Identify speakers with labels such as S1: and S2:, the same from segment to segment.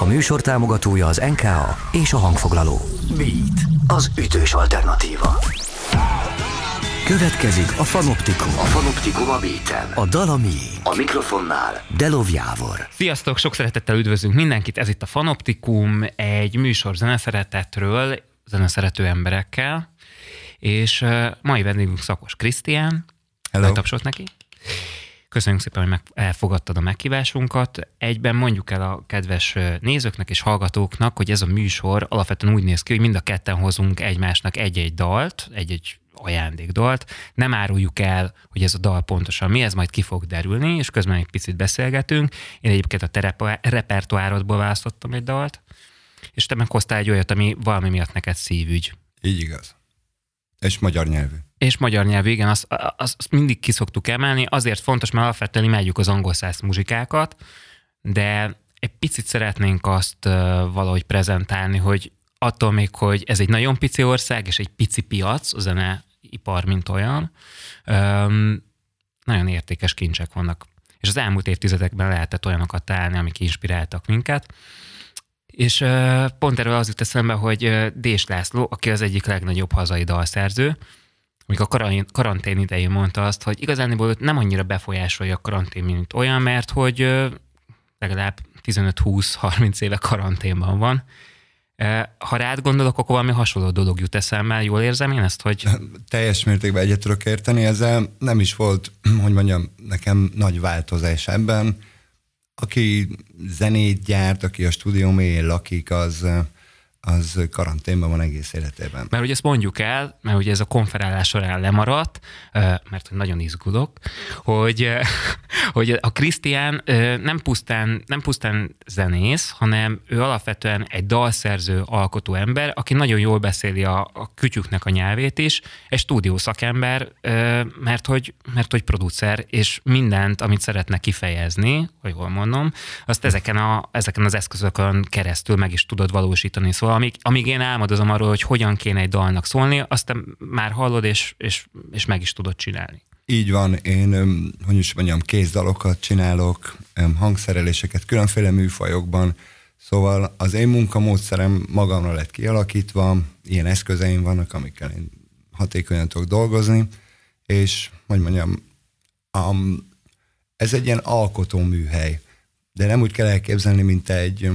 S1: A műsor támogatója az NKA és a hangfoglaló. Beat, az ütős alternatíva. Következik a Fanoptikum. A Fanoptikum a beaten. A Dalami. A mikrofonnál Delov Jávor.
S2: Sziasztok, sok szeretettel üdvözlünk mindenkit, ez itt a Fanoptikum, egy műsor zeneszeretetről, zeneszerető emberekkel, és uh, mai vendégünk Szakos Krisztián.
S3: Hello.
S2: Tapsot neki. Köszönjük szépen, hogy meg, elfogadtad a meghívásunkat. Egyben mondjuk el a kedves nézőknek és hallgatóknak, hogy ez a műsor alapvetően úgy néz ki, hogy mind a ketten hozunk egymásnak egy-egy dalt, egy-egy ajándékdalt. Nem áruljuk el, hogy ez a dal pontosan mi, ez majd ki fog derülni, és közben egy picit beszélgetünk. Én egyébként a te repertoárodból választottam egy dalt, és te meghoztál egy olyat, ami valami miatt neked szívügy.
S3: Így igaz. És magyar nyelvű.
S2: És magyar nyelvű, igen, azt, azt, mindig ki szoktuk emelni. Azért fontos, mert alapvetően imádjuk az angol száz muzsikákat, de egy picit szeretnénk azt valahogy prezentálni, hogy attól még, hogy ez egy nagyon pici ország, és egy pici piac, a zeneipar, mint olyan, nagyon értékes kincsek vannak. És az elmúlt évtizedekben lehetett olyanokat találni, amik inspiráltak minket. És pont erről az jut eszembe, hogy Dés László, aki az egyik legnagyobb hazai dalszerző, még a karantén idején mondta azt, hogy igazán nem annyira befolyásolja a karantén, mint olyan, mert hogy legalább 15-20-30 éve karanténban van. Ha rád gondolok, akkor valami hasonló dolog jut eszembe. Jól érzem én ezt, hogy...
S3: Teljes mértékben egyet tudok érteni, ezzel nem is volt, hogy mondjam, nekem nagy változás ebben. Aki zenét gyárt, aki a stúdió mélyén lakik, az az karanténban van egész életében.
S2: Mert ugye ezt mondjuk el, mert ugye ez a konferálás során lemaradt, mert nagyon izgulok, hogy, hogy a Krisztián nem pusztán, nem pusztán zenész, hanem ő alapvetően egy dalszerző, alkotó ember, aki nagyon jól beszéli a, a kütyüknek a nyelvét is, egy stúdiószakember, mert hogy, mert hogy producer, és mindent, amit szeretne kifejezni, hogy jól mondom, azt ezeken, a, ezeken az eszközökön keresztül meg is tudod valósítani. Szóval amíg, amíg én álmodozom arról, hogy hogyan kéne egy dalnak szólni, azt már hallod, és, és, és meg is tudod csinálni.
S3: Így van, én, hogy is mondjam, kézdalokat csinálok, hangszereléseket különféle műfajokban, szóval az én munkamódszerem magamra lett kialakítva, ilyen eszközeim vannak, amikkel én hatékonyan tudok dolgozni, és, hogy mondjam, um, ez egy ilyen alkotó műhely, de nem úgy kell elképzelni, mint egy,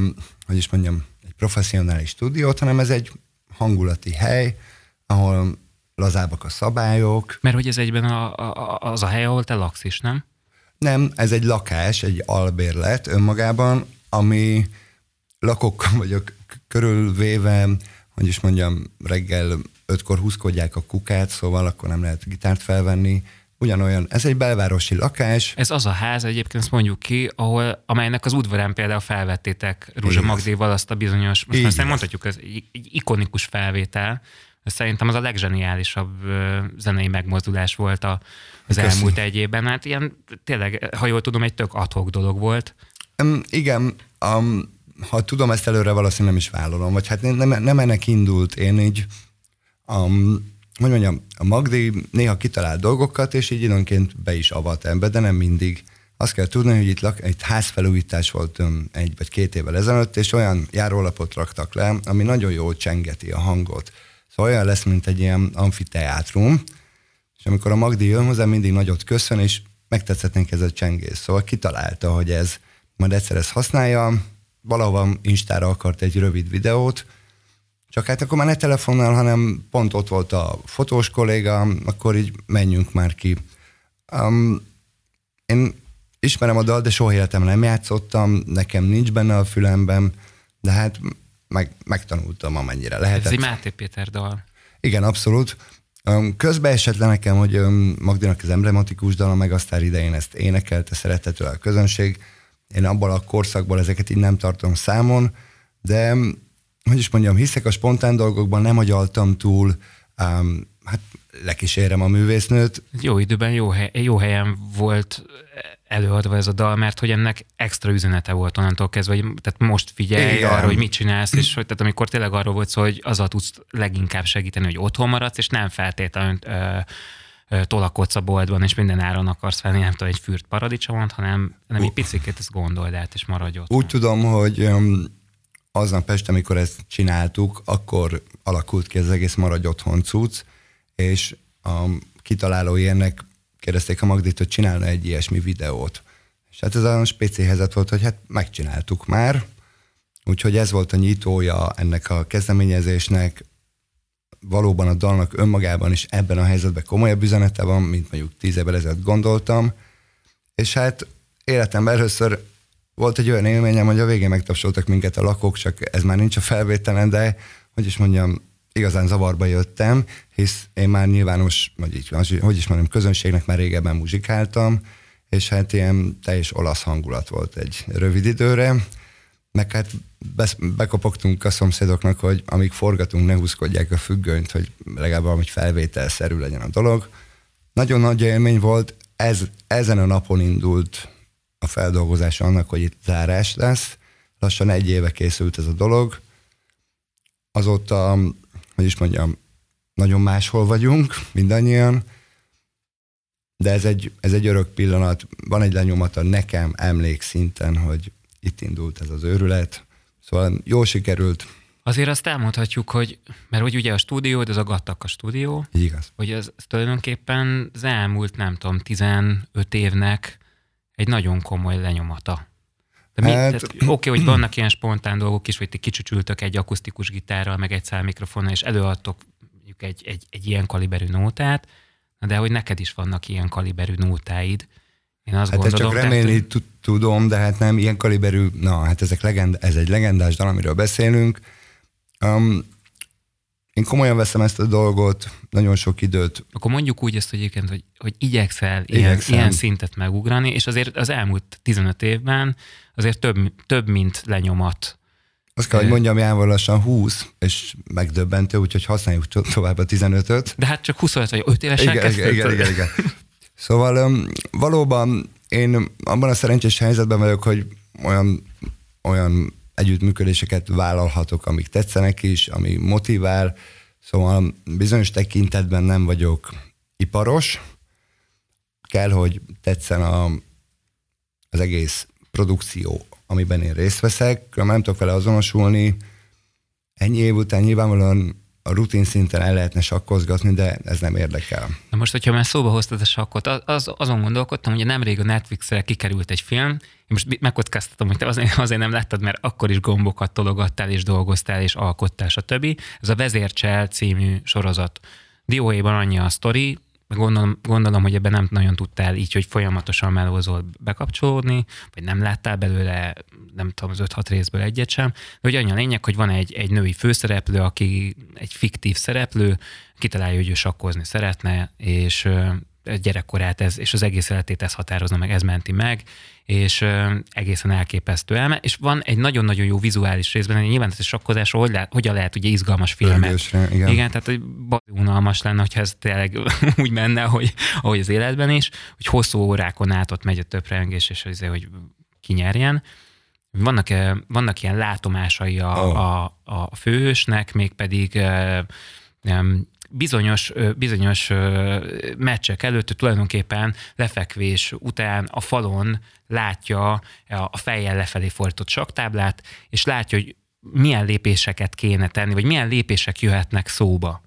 S3: hogy is mondjam, professzionális stúdiót, hanem ez egy hangulati hely, ahol lazábbak a szabályok.
S2: Mert hogy ez egyben a, a, az a hely, ahol te laksz is, nem?
S3: Nem, ez egy lakás, egy albérlet önmagában, ami lakokkal vagyok körülvéve, hogy is mondjam, reggel ötkor húzkodják a kukát, szóval akkor nem lehet gitárt felvenni, ugyanolyan, ez egy belvárosi lakás.
S2: Ez az a ház, egyébként ezt mondjuk ki, ahol, amelynek az udvarán például felvettétek Rúzsa Magdéval azt a bizonyos, most már mondhatjuk, ez egy, egy ikonikus felvétel, Szerintem az a legzseniálisabb zenei megmozdulás volt a, az Köszön. elmúlt egy évben. Hát ilyen tényleg, ha jól tudom, egy tök adhok dolog volt.
S3: Um, igen, um, ha tudom ezt előre, valószínűleg nem is vállalom, vagy hát nem, nem ennek indult. Én így um, hogy mondjam, a Magdi néha kitalál dolgokat, és így időnként be is avat ember, de nem mindig. Azt kell tudni, hogy itt lak, egy házfelújítás volt egy vagy két évvel ezelőtt, és olyan járólapot raktak le, ami nagyon jól csengeti a hangot. Szóval olyan lesz, mint egy ilyen amfiteátrum, és amikor a Magdi jön hozzá, mindig nagyot köszön, és megtetszett ez a csengész. Szóval kitalálta, hogy ez majd egyszer ezt használja, valahova Instára akart egy rövid videót, csak hát akkor már ne telefonnal, hanem pont ott volt a fotós kolléga, akkor így menjünk már ki. Um, én ismerem a dal, de soha életem nem játszottam, nekem nincs benne a fülemben, de hát meg, megtanultam, amennyire lehetett.
S2: Ez egy Máté Péter dal.
S3: Igen, abszolút. Közben esett le nekem, hogy Magdinak az emblematikus dala, meg aztán idején ezt énekelte szeretetől a közönség. Én abban a korszakban ezeket így nem tartom számon, de hogy is mondjam, hiszek a spontán dolgokban, nem agyaltam túl, um, hát lekísérem a művésznőt.
S2: Jó időben, jó, hely, jó helyen volt előadva ez a dal, mert hogy ennek extra üzenete volt onnantól kezdve, hogy tehát most figyelj Igen. arra, hogy mit csinálsz, és hogy tehát amikor tényleg arról volt szó, hogy azzal tudsz leginkább segíteni, hogy otthon maradsz, és nem feltétlenül ö, ö, tolakodsz a boltban, és minden áron akarsz venni, nem tudom, egy fürt paradicsomot, hanem, hanem egy picit ezt gondold át, és maradj ott.
S3: Úgy tudom, hogy um, aznap este, amikor ezt csináltuk, akkor alakult ki az egész Maradj Otthon cucc, és a kitaláló ilyennek kérdezték a Magdit, hogy csinálna egy ilyesmi videót. És hát ez a spéci helyzet volt, hogy hát megcsináltuk már, úgyhogy ez volt a nyitója ennek a kezdeményezésnek, valóban a dalnak önmagában is ebben a helyzetben komolyabb üzenete van, mint mondjuk tíz évvel ezelőtt gondoltam, és hát életemben először volt egy olyan élményem, hogy a végén megtapsoltak minket a lakók, csak ez már nincs a felvételen, de hogy is mondjam, igazán zavarba jöttem, hisz én már nyilvános, vagy így, hogy is mondjam, közönségnek már régebben muzsikáltam, és hát ilyen teljes olasz hangulat volt egy rövid időre, meg hát bekopogtunk a szomszédoknak, hogy amíg forgatunk, ne húzkodják a függönyt, hogy legalább valami felvételszerű legyen a dolog. Nagyon nagy élmény volt, ez, ezen a napon indult a feldolgozás annak, hogy itt zárás lesz. Lassan egy éve készült ez a dolog. Azóta, hogy is mondjam, nagyon máshol vagyunk, mindannyian, de ez egy, ez egy örök pillanat. Van egy lenyomata nekem emlékszinten, hogy itt indult ez az őrület. Szóval jól sikerült.
S2: Azért azt elmondhatjuk, hogy, mert hogy ugye a stúdió, ez a Gattak a stúdió.
S3: Igaz.
S2: Hogy ez, ez tulajdonképpen az elmúlt, nem tudom, 15 évnek egy nagyon komoly lenyomata. De hát... Oké, okay, hogy vannak ilyen spontán dolgok is, hogy ti kicsücsültök egy akusztikus gitárral, meg egy szálmikrofonnal, és előadtok mondjuk egy, egy, egy ilyen kaliberű nótát, de hogy neked is vannak ilyen kaliberű nótáid.
S3: Én azt hát gondolom, csak remélni tehát... tudom, de hát nem ilyen kaliberű, na hát ezek legend, ez egy legendás dal, amiről beszélünk. Um, én komolyan veszem ezt a dolgot, nagyon sok időt.
S2: Akkor mondjuk úgy ezt, egyébként, hogy, hogy igyekszel ilyen, ilyen szintet megugrani, és azért az elmúlt 15 évben azért több, több mint lenyomat.
S3: Azt kell, hogy mondjam, jával lassan 20, és megdöbbentő, úgyhogy használjuk tovább a 15-öt.
S2: De hát csak 25 vagy 5 évesen
S3: igen, igen, igen, igen, igen. Szóval valóban én abban a szerencsés helyzetben vagyok, hogy olyan, olyan együttműködéseket vállalhatok, amik tetszenek is, ami motivál, szóval bizonyos tekintetben nem vagyok iparos, kell, hogy tetszen a, az egész produkció, amiben én részt veszek, nem tudok vele azonosulni. Ennyi év után nyilvánvalóan a rutin szinten el lehetne sakkozgatni, de ez nem érdekel.
S2: Na most, hogyha már szóba hoztad a sakkot, az, azon gondolkodtam, hogy nemrég a Netflixre kikerült egy film, én most megkockáztatom, hogy te azért, azért nem láttad, mert akkor is gombokat tologattál, és dolgoztál, és alkottál, stb. Ez a Vezércsel című sorozat. Dióhéjban annyi a sztori, gondolom, gondolom, hogy ebben nem nagyon tudtál így, hogy folyamatosan melózol bekapcsolódni, vagy nem láttál belőle, nem tudom, az 5-6 részből egyet sem, de hogy annyi a lényeg, hogy van egy, egy női főszereplő, aki egy fiktív szereplő, kitalálja, hogy ő sakkozni szeretne, és gyerekkorát ez, és az egész életét ez határozna meg, ez menti meg, és egészen elképesztő elme. És van egy nagyon-nagyon jó vizuális részben, egy nyilvántartás sakkozásról, hogy lehet, hogyan lehet ugye izgalmas filmet.
S3: igen.
S2: igen, tehát hogy unalmas lenne, hogyha ez tényleg úgy menne, hogy, ahogy az életben is, hogy hosszú órákon át ott megy a töprengés, és azért, hogy kinyerjen. Vannak, vannak ilyen látomásai a, oh. a, a főhősnek, mégpedig bizonyos, bizonyos meccsek előtt tulajdonképpen lefekvés után a falon látja a fejjel lefelé fordított saktáblát, és látja, hogy milyen lépéseket kéne tenni, vagy milyen lépések jöhetnek szóba.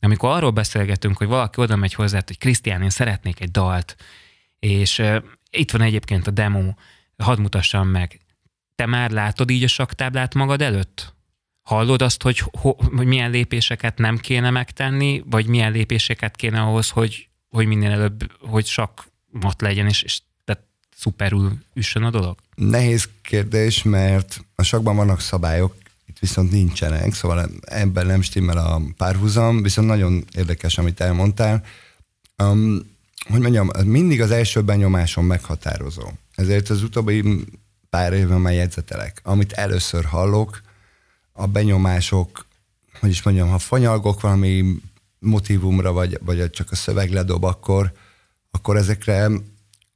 S2: Amikor arról beszélgetünk, hogy valaki oda megy hozzá, hogy Krisztián, én szeretnék egy dalt, és itt van egyébként a demo, hadd mutassam meg. Te már látod így a saktáblát magad előtt? Hallod azt, hogy, hogy milyen lépéseket nem kéne megtenni, vagy milyen lépéseket kéne ahhoz, hogy, hogy minél előbb, hogy mat legyen, és, és tehát szuperül üssön a dolog?
S3: Nehéz kérdés, mert a sakban vannak szabályok, itt viszont nincsenek, szóval ebben nem stimmel a párhuzam, viszont nagyon érdekes, amit elmondtál. Um, hogy mondjam, mindig az első benyomásom meghatározó. Ezért az utóbbi pár évben már jegyzetelek. Amit először hallok, a benyomások, hogy is mondjam, ha fanyalgok valami motivumra, vagy, vagy csak a szöveg ledob, akkor, akkor ezekre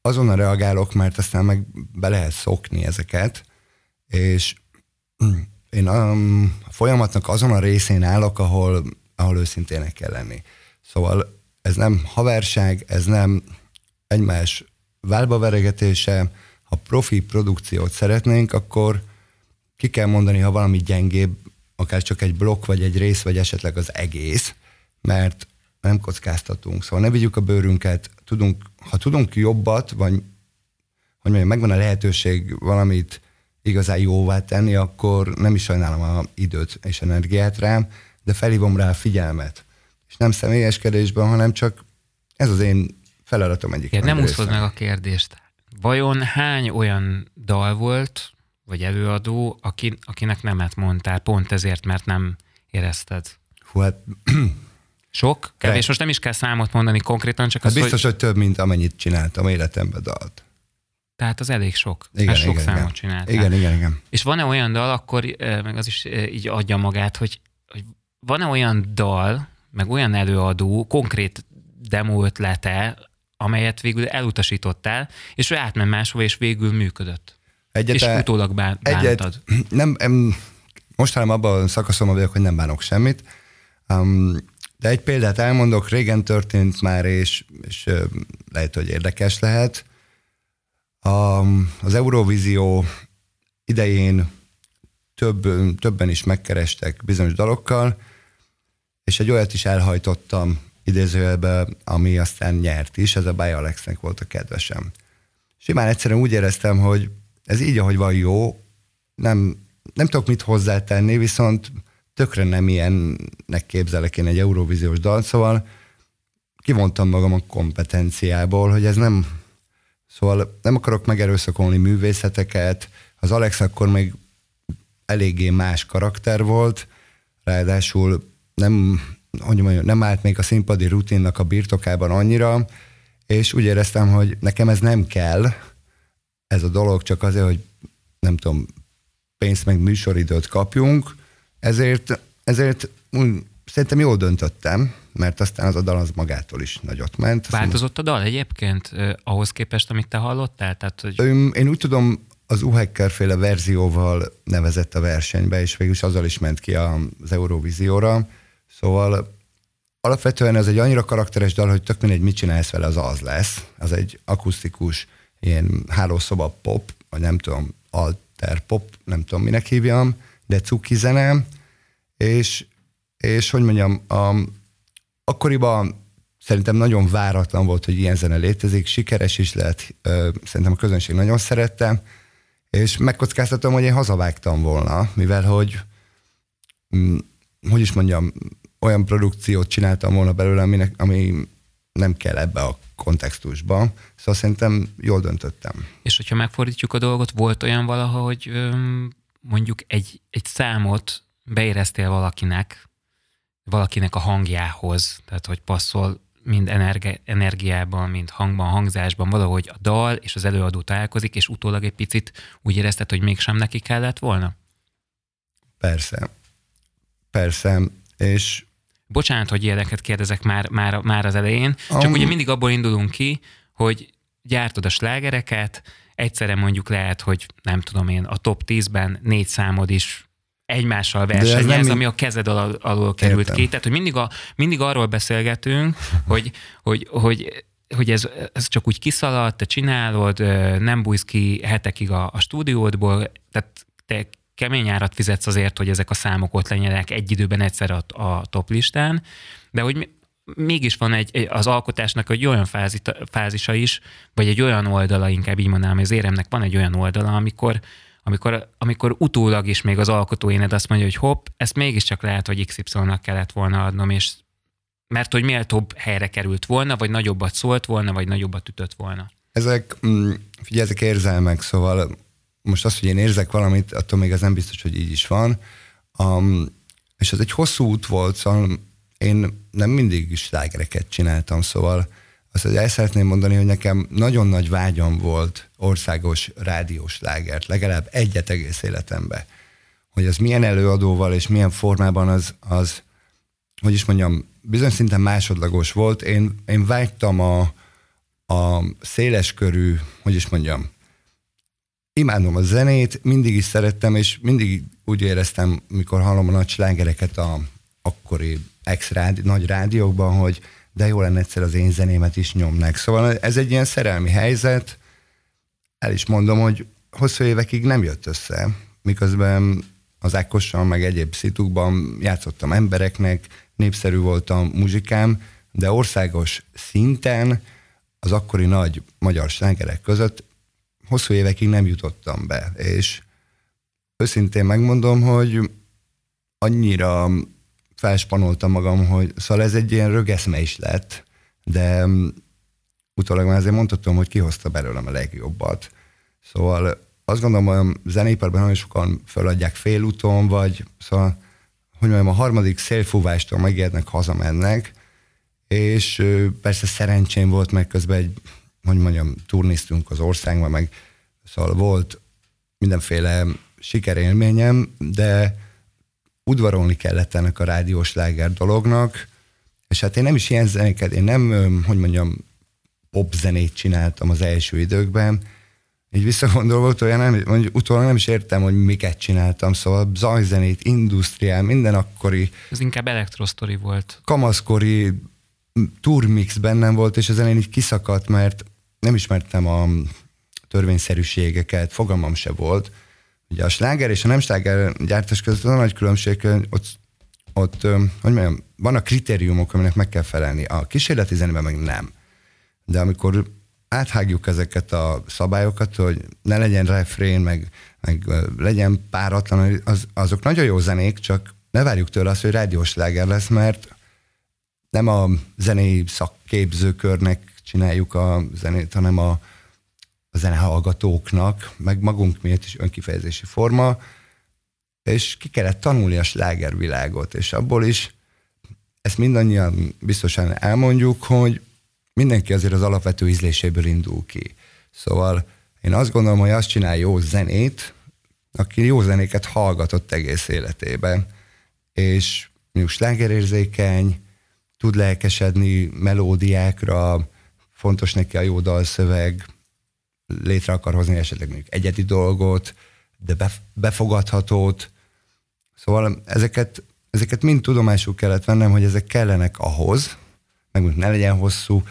S3: azonnal reagálok, mert aztán meg be lehet szokni ezeket, és én a, a folyamatnak azon a részén állok, ahol, ahol őszintének kell lenni. Szóval ez nem haverság, ez nem egymás válba veregetése, ha profi produkciót szeretnénk, akkor ki kell mondani, ha valami gyengébb, akár csak egy blokk, vagy egy rész, vagy esetleg az egész, mert nem kockáztatunk. Szóval ne vigyük a bőrünket, tudunk, ha tudunk jobbat, vagy hogy mondjam, megvan a lehetőség valamit igazán jóvá tenni, akkor nem is sajnálom a időt és energiát rám, de felhívom rá a figyelmet. És nem személyeskedésben, hanem csak ez az én feladatom egyik.
S2: Ja, nem úszod meg a kérdést. Vajon hány olyan dal volt, vagy előadó, aki, akinek nemet mondtál, pont ezért, mert nem érezted?
S3: Hú, hát...
S2: Sok? Kevés? De. Most nem is kell számot mondani konkrétan, csak hát
S3: az, biztos, hogy... hogy több, mint amennyit csináltam életemben dalt.
S2: Tehát az elég sok. Igen, hát sok igen, számot igen. csináltál.
S3: Igen, igen, igen.
S2: És van-e olyan dal, akkor meg az is így adja magát, hogy, hogy van-e olyan dal, meg olyan előadó, konkrét demo ötlete, amelyet végül elutasítottál, és ő átment máshova, és végül működött. Egyet, és utólag bántad. Egyet,
S3: nem, nem, mostanában abban a szakaszomban vagyok, hogy nem bánok semmit. Um, de egy példát elmondok, régen történt már, és, és lehet, hogy érdekes lehet. A, az Eurovízió idején több, többen is megkerestek bizonyos dalokkal, és egy olyat is elhajtottam idézőjelbe, ami aztán nyert is, ez a Bay Alexnek volt a kedvesem. Simán egyszerűen úgy éreztem, hogy ez így, ahogy van jó, nem, nem tudok mit hozzátenni, viszont tökre nem ilyennek képzelek én egy Eurovíziós dal, szóval kivontam magam a kompetenciából, hogy ez nem, szóval nem akarok megerőszakolni művészeteket, az Alex akkor még eléggé más karakter volt, ráadásul nem, hogy mondjam, nem állt még a színpadi rutinnak a birtokában annyira, és úgy éreztem, hogy nekem ez nem kell, ez a dolog csak azért, hogy nem tudom, pénzt meg műsoridőt kapjunk, ezért, ezért úgy, szerintem jól döntöttem, mert aztán az a dal az magától is nagyot ment.
S2: Változott a dal egyébként eh, ahhoz képest, amit te hallottál? Tehát, hogy...
S3: Ön, én úgy tudom, az Uhecker féle verzióval nevezett a versenybe, és végülis azzal is ment ki az Eurovízióra. Szóval alapvetően ez egy annyira karakteres dal, hogy tök mindegy, mit csinálsz vele, az az lesz. Az egy akusztikus, ilyen hálószoba pop, vagy nem tudom, alter pop, nem tudom, minek hívjam, de cuki zene, és, és hogy mondjam, a, akkoriban szerintem nagyon váratlan volt, hogy ilyen zene létezik, sikeres is lett, szerintem a közönség nagyon szerette, és megkockáztatom, hogy én hazavágtam volna, mivel hogy, mm, hogy is mondjam, olyan produkciót csináltam volna belőle, aminek, ami nem kell ebbe a kontextusba. Szóval szerintem jól döntöttem.
S2: És hogyha megfordítjuk a dolgot, volt olyan valaha, hogy mondjuk egy, egy számot beéreztél valakinek, valakinek a hangjához, tehát hogy passzol mind energi- energiában, mind hangban, hangzásban, valahogy a dal és az előadó találkozik, és utólag egy picit úgy érezted, hogy mégsem neki kellett volna?
S3: Persze. Persze. És
S2: Bocsánat, hogy ilyeneket kérdezek már, már, már az elején, csak um, ugye mindig abból indulunk ki, hogy gyártod a slágereket, egyszerre mondjuk lehet, hogy nem tudom én, a top 10-ben négy számod is egymással versenyez, ami a kezed alól, alól került Értem. ki. Tehát, hogy mindig, a, mindig arról beszélgetünk, hogy, hogy, hogy hogy ez, ez csak úgy kiszaladt, te csinálod, nem bújsz ki hetekig a, a stúdiódból, tehát te kemény árat fizetsz azért, hogy ezek a számok ott legyenek egy időben egyszer a, a top listán, de hogy mégis van egy, az alkotásnak egy olyan fázita, fázisa is, vagy egy olyan oldala, inkább így mondanám, az éremnek van egy olyan oldala, amikor, amikor, amikor utólag is még az alkotóéned azt mondja, hogy hopp, ezt mégiscsak lehet, hogy XY-nak kellett volna adnom, és mert hogy méltóbb helyre került volna, vagy nagyobbat szólt volna, vagy nagyobbat ütött volna.
S3: Ezek, mm, figyelj, ezek érzelmek, szóval most az, hogy én érzek valamit, attól még az nem biztos, hogy így is van. Um, és ez egy hosszú út volt, szóval én nem mindig is slágereket csináltam, szóval azt hogy el szeretném mondani, hogy nekem nagyon nagy vágyam volt országos rádiós lágert, legalább egyet egész életemben. Hogy az milyen előadóval és milyen formában az, az hogy is mondjam, bizony szinten másodlagos volt. Én, én vágytam a, a széleskörű, hogy is mondjam, imádom a zenét, mindig is szerettem, és mindig úgy éreztem, mikor hallom a nagy slágereket a akkori ex-rádi, nagy rádiókban, hogy de jó lenne egyszer az én zenémet is nyomnak. Szóval ez egy ilyen szerelmi helyzet, el is mondom, hogy hosszú évekig nem jött össze, miközben az Ákossal, meg egyéb szitukban játszottam embereknek, népszerű volt a muzsikám, de országos szinten az akkori nagy magyar slágerek között hosszú évekig nem jutottam be, és őszintén megmondom, hogy annyira felspanoltam magam, hogy szóval ez egy ilyen rögeszme is lett, de utólag már azért mondhatom, hogy kihozta belőlem a legjobbat. Szóval azt gondolom, hogy a zeneiparban nagyon sokan feladják félúton, vagy szóval, hogy mondjam, a harmadik szélfúvástól megérnek, hazamennek, és persze szerencsém volt, meg közben egy, hogy mondjam, turnisztunk az országban, meg szóval volt mindenféle sikerélményem, de udvarolni kellett ennek a rádiós láger dolognak, és hát én nem is ilyen zenéket, én nem, hogy mondjam, pop zenét csináltam az első időkben, így visszagondolva olyan nem, mondjuk utólag nem is értem, hogy miket csináltam, szóval zajzenét, industriál, minden akkori.
S2: Ez inkább elektrosztori volt.
S3: Kamaszkori turmix bennem volt, és ezen én így kiszakadt, mert nem ismertem a törvényszerűségeket, fogalmam se volt. Ugye a sláger és a nem sláger gyártás között a nagy különbség, ott, ott hogy mondjam, vannak kritériumok, aminek meg kell felelni. A kísérleti zenében meg nem. De amikor áthágjuk ezeket a szabályokat, hogy ne legyen refrén, meg, meg legyen páratlan, az, azok nagyon jó zenék, csak ne várjuk tőle azt, hogy rádiós láger lesz, mert nem a zenei szakképzőkörnek csináljuk a zenét, hanem a, a zenehallgatóknak, meg magunk miért is önkifejezési forma, és ki kellett tanulni a slágervilágot, és abból is ezt mindannyian biztosan elmondjuk, hogy mindenki azért az alapvető ízléséből indul ki. Szóval én azt gondolom, hogy azt csinál jó zenét, aki jó zenéket hallgatott egész életében, és mondjuk slágerérzékeny, tud lelkesedni melódiákra, fontos neki a jó dalszöveg, létre akar hozni esetleg mondjuk egyedi dolgot, de befogadhatót. Szóval ezeket, ezeket mind tudomásul kellett vennem, hogy ezek kellenek ahhoz, meg ne legyen hosszú,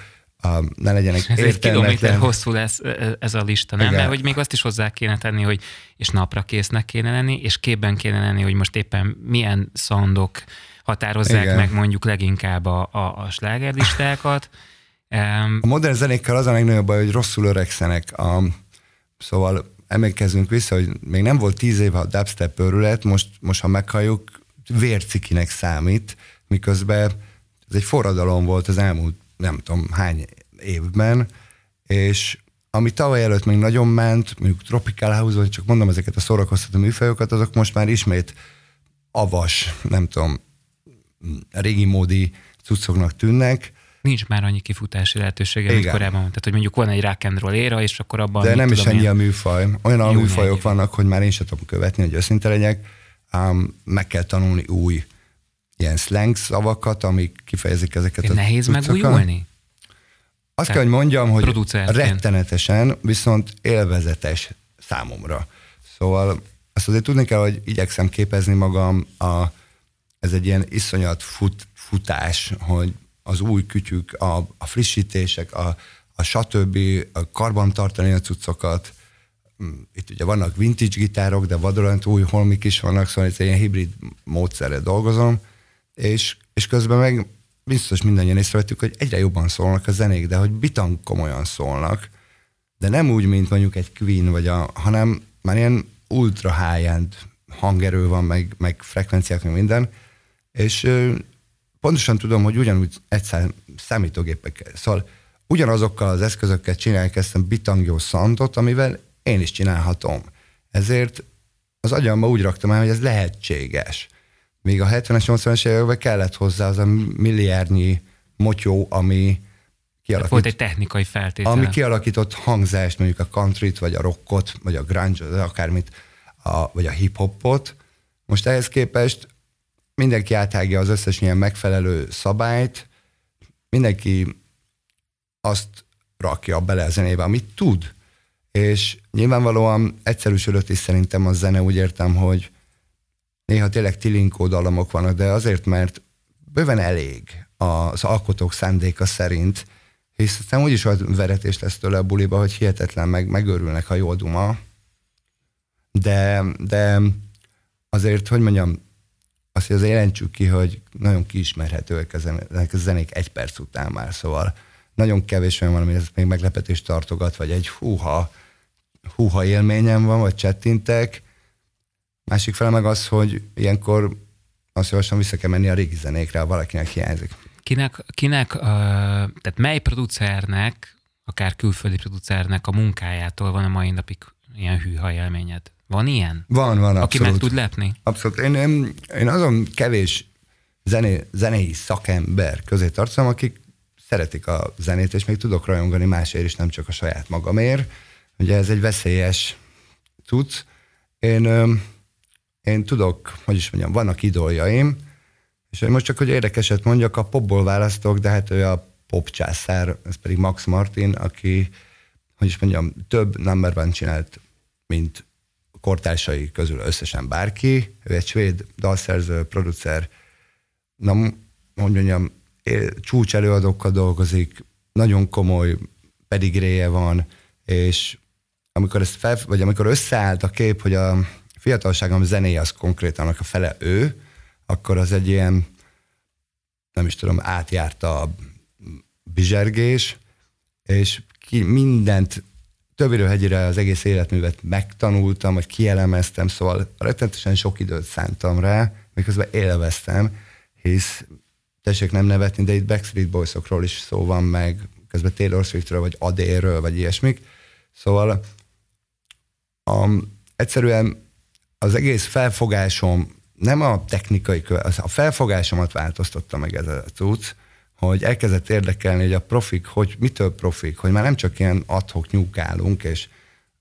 S3: ne legyenek
S2: Ez egy kilométer hosszú lesz ez a lista, nem? Igen. Mert hogy még azt is hozzá kéne tenni, hogy és napra késznek kéne lenni, és képben kéne lenni, hogy most éppen milyen szandok határozzák Igen. meg mondjuk leginkább a, a, a slágerlistákat.
S3: A modern zenékkel az a legnagyobb baj, hogy rosszul öregszenek. A, szóval emlékezzünk vissza, hogy még nem volt tíz éve a dubstep őrület, most, most ha meghalljuk, vércikinek számít, miközben ez egy forradalom volt az elmúlt nem tudom hány évben, és ami tavaly előtt még nagyon ment, mondjuk Tropical House, vagy csak mondom ezeket a szórakoztató műfajokat, azok most már ismét avas, nem tudom, régi módi cuccoknak tűnnek.
S2: Nincs már annyi kifutási lehetősége, mint korábban Tehát, hogy mondjuk van egy rock and roll éra, és akkor abban...
S3: De nem is ennyi a műfaj. Olyan a műfajok ennyi. vannak, hogy már én sem tudom követni, hogy őszinte legyek. Um, meg kell tanulni új ilyen slang szavakat, amik kifejezik ezeket
S2: Én a Nehéz tucakat. megújulni?
S3: Azt kell, hogy mondjam, hogy rettenetesen, viszont élvezetes számomra. Szóval azt azért tudni kell, hogy igyekszem képezni magam, a, ez egy ilyen iszonyat fut, futás, hogy az új kütyük, a, a frissítések, a, a stb., a karban tartani a cuccokat. Mm, itt ugye vannak vintage gitárok, de vadonat új holmik is vannak, szóval egy ilyen hibrid módszerre dolgozom és, és közben meg biztos mindannyian észrevettük, hogy egyre jobban szólnak a zenék, de hogy bitang komolyan szólnak, de nem úgy, mint mondjuk egy Queen, vagy a, hanem már ilyen ultra high-end hangerő van, meg, meg frekvenciák, meg minden, és pontosan tudom, hogy ugyanúgy egyszer számítógépekkel, szóval ugyanazokkal az eszközökkel csinálják ezt a bitangjó szantot, amivel én is csinálhatom. Ezért az agyamba úgy raktam el, hogy ez lehetséges. Még a 70-es, 80-es években kellett hozzá az a milliárdnyi motyó, ami
S2: kialakít, Volt egy technikai feltétel.
S3: Ami kialakított hangzást, mondjuk a countryt, vagy a rockot, vagy a grunge, akármit, a, vagy a hip-hopot. Most ehhez képest mindenki áthágja az összes ilyen megfelelő szabályt, mindenki azt rakja bele a zenébe, amit tud. És nyilvánvalóan egyszerűsödött is szerintem a zene, úgy értem, hogy néha tényleg tilinkó dallamok vannak, de azért, mert bőven elég az alkotók szándéka szerint, hisz aztán úgyis olyan veretés lesz tőle a buliba, hogy hihetetlen, meg megörülnek, a jó duma. de, de azért, hogy mondjam, azt, hogy az jelentsük ki, hogy nagyon kiismerhetőek ezek a zenék egy perc után már, szóval nagyon kevés olyan van, ami ezt még meglepetést tartogat, vagy egy húha, húha élményem van, vagy csettintek. Másik fele meg az, hogy ilyenkor azt javaslom, vissza kell menni a régi zenékre, ha valakinek hiányzik.
S2: Kinek, kinek uh, tehát mely producernek, akár külföldi producernek a munkájától van a mai napig ilyen hűha élményed? Van ilyen?
S3: Van, van,
S2: Aki meg tud lepni?
S3: Abszolút. Én, én, én azon kevés zené, zenei szakember közé tartozom, akik szeretik a zenét, és még tudok rajongani másért is, nem csak a saját magamért. Ugye ez egy veszélyes cucc. Én, én tudok, hogy is mondjam, vannak idoljaim, és most csak, hogy érdekeset mondjak, a popból választok, de hát ő a pop császár, ez pedig Max Martin, aki, hogy is mondjam, több number van csinált, mint kortársai közül összesen bárki. Ő egy svéd dalszerző, producer, na, hogy mondjam, csúcs előadókkal dolgozik, nagyon komoly pedigréje van, és amikor, ezt fel, vagy amikor összeállt a kép, hogy a fiatalságom zenéje az konkrétan a fele ő, akkor az egy ilyen, nem is tudom, átjárta a bizsergés, és ki mindent többéről hegyire az egész életművet megtanultam, vagy kielemeztem, szóval rettenetesen sok időt szántam rá, miközben élveztem, hisz tessék nem nevetni, de itt Backstreet Boysokról is szó van meg, közben Taylor Swiftről, vagy Adéről, vagy ilyesmik. Szóval um, egyszerűen az egész felfogásom, nem a technikai, a felfogásomat változtatta meg ez a cucc, hogy elkezdett érdekelni, hogy a profik, hogy mitől profik, hogy már nem csak ilyen adhok nyúkálunk és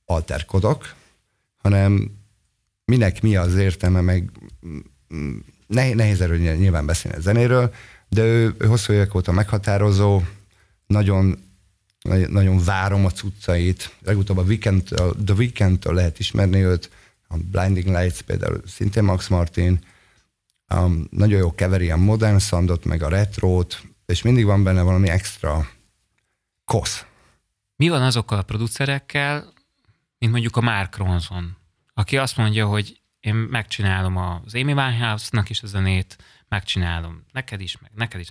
S3: alterkodok, hanem minek mi az értelme, meg nehéz erről nyilván beszélni a zenéről, de ő, ő hosszú évek óta meghatározó, nagyon, nagyon várom a cuccait. Legutóbb a Weekend, The Weekend-től lehet ismerni őt, a Blinding Lights például szintén Max Martin, um, nagyon jó keveri a modern soundot, meg a retrót, és mindig van benne valami extra kosz.
S2: Mi van azokkal a producerekkel, mint mondjuk a Mark Ronson, aki azt mondja, hogy én megcsinálom az Amy Winehouse-nak is a zenét, megcsinálom neked is, meg neked is.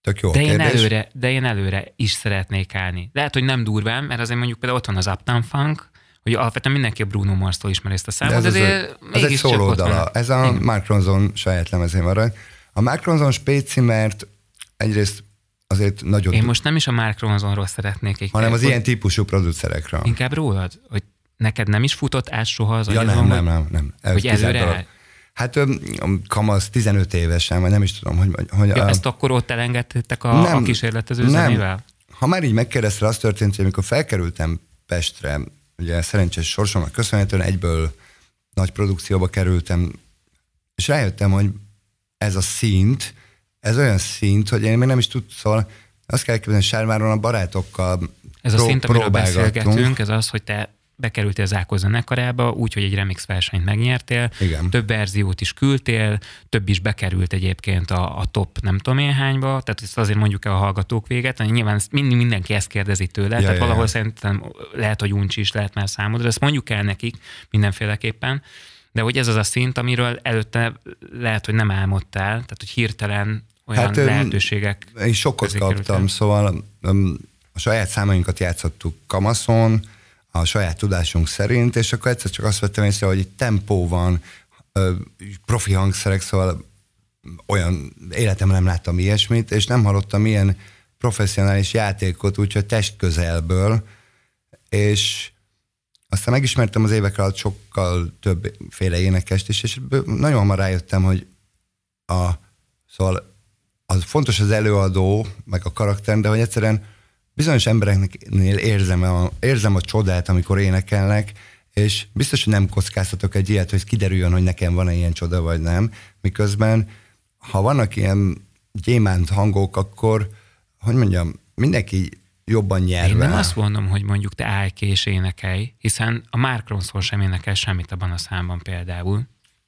S3: Tök jó
S2: de én, előre, de én előre is szeretnék állni. Lehet, hogy nem durván, mert azért mondjuk például ott van az Uptown Funk, hogy alapvetően mindenki a Bruno Mars-tól ismeri ezt a számot, de ez, de
S3: ez, ez egy szóló dala. Ez a Igen. Mark Ronson saját lemezén van. A Mark Ronson spéci, mert egyrészt azért nagyon...
S2: Én most nem is a Mark Ronsonról szeretnék.
S3: Hanem az ilyen típusú producerekről.
S2: Inkább rólad? Hogy neked nem is futott át soha az
S3: ja, nem, nem, nem, nem.
S2: Ez hogy előre
S3: Hát kamasz 15 évesen, vagy nem is tudom, hogy... hogy
S2: ja, a... Ezt akkor ott elengedtek a, nem, a kísérletező nem. zenével?
S3: Ha már így megkérdezte, az történt, hogy amikor felkerültem Pestre, ugye szerencsés sorsomnak köszönhetően egyből nagy produkcióba kerültem, és rájöttem, hogy ez a szint, ez olyan szint, hogy én még nem is tud, szóval azt kell képzelni, hogy Sárváron a barátokkal
S2: Ez a szint, amiről beszélgetünk, ez az, hogy te bekerültél Zákó zenekarába, úgyhogy egy remix versenyt megnyertél,
S3: Igen.
S2: több verziót is küldtél, több is bekerült egyébként a, a top nem tudom én hányba, tehát ezt azért mondjuk el a hallgatók véget, nyilván mindig mindenki ezt kérdezi tőle, ja, tehát ja, valahol ja. szerintem lehet, hogy uncsi is lehet már számodra, ezt mondjuk el nekik mindenféleképpen, de hogy ez az a szint, amiről előtte lehet, hogy nem álmodtál, tehát hogy hirtelen olyan hát, lehetőségek.
S3: Én sokkot kaptam, szóval a saját számainkat játszottuk Kamaszon, a saját tudásunk szerint, és akkor egyszer csak azt vettem észre, hogy itt tempó van, profi hangszerek, szóval olyan életemben nem láttam ilyesmit, és nem hallottam ilyen professzionális játékot, úgyhogy test közelből, és aztán megismertem az évek alatt sokkal többféle énekest is, és nagyon hamar rájöttem, hogy a, szóval az fontos az előadó, meg a karakter, de hogy egyszerűen bizonyos embereknél érzem a, érzem a csodát, amikor énekelnek, és biztos, hogy nem kockáztatok egy ilyet, hogy kiderüljön, hogy nekem van-e ilyen csoda, vagy nem. Miközben, ha vannak ilyen gyémánt hangok, akkor, hogy mondjam, mindenki jobban nyerve. Én
S2: nem azt mondom, hogy mondjuk te állj ki és énekelj, hiszen a Mark Ronson sem énekel semmit abban a számban például.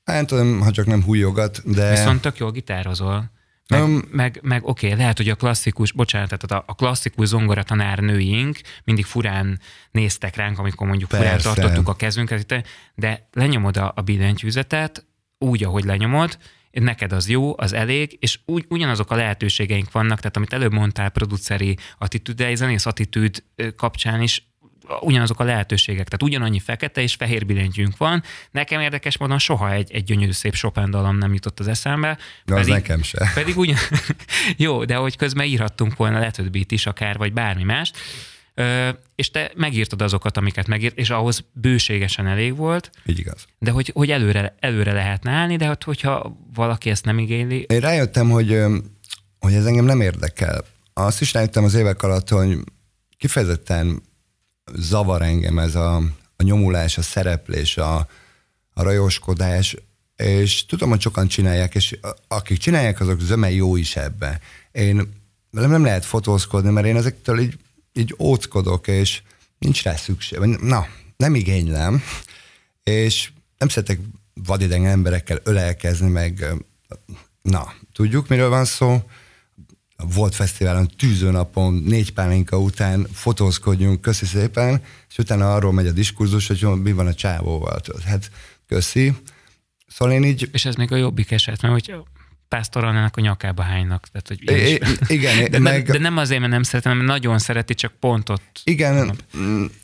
S3: Hát tudom, ha csak nem hújogat, de...
S2: Viszont tök jól gitározol Meg, um, meg, meg oké, okay, lehet, hogy a klasszikus, bocsánat, tehát a, a klasszikus zongoratanár nőink mindig furán néztek ránk, amikor mondjuk Persze. furán tartottuk a kezünket, de lenyomod a, a billentyűzetet, úgy, ahogy lenyomod, neked az jó, az elég, és úgy, ugyanazok a lehetőségeink vannak, tehát amit előbb mondtál, produceri attitűd, de zenész attitűd kapcsán is ugyanazok a lehetőségek, tehát ugyanannyi fekete és fehér billentyűnk van. Nekem érdekes módon soha egy, egy gyönyörű szép Chopin dalom nem jutott az eszembe.
S3: De pedig, az nekem se.
S2: Pedig ugyan, jó, de hogy közben írhattunk volna Let Beat is akár, vagy bármi mást. És te megírtad azokat, amiket megírt, és ahhoz bőségesen elég volt.
S3: Így igaz.
S2: De hogy, hogy előre, előre lehetne állni, de hogy, hogyha valaki ezt nem igényli.
S3: Én rájöttem, hogy, hogy ez engem nem érdekel. Azt is rájöttem az évek alatt, hogy kifejezetten zavar engem ez a, a nyomulás, a szereplés, a, a rajoskodás, és tudom, hogy sokan csinálják, és akik csinálják, azok zöme jó is ebbe. Én velem nem lehet fotózkodni, mert én ezektől így, így óckodok, és nincs rá szükség. Na, nem igénylem, és nem szeretek vadidegen emberekkel ölelkezni, meg na, tudjuk, miről van szó, volt fesztiválon, tűzőnapon, négy pálinka után fotózkodjunk, köszi szépen, és utána arról megy a diskurzus, hogy mi van a csávóval. Hát köszi. Szóval én így...
S2: És ez még a jobbik eset, mert hogy pásztoralnának a nyakába hánynak. Tehát, hogy
S3: é, igen,
S2: de, meg... de, nem azért, mert nem szeretem, mert nagyon szereti, csak pontot.
S3: Igen,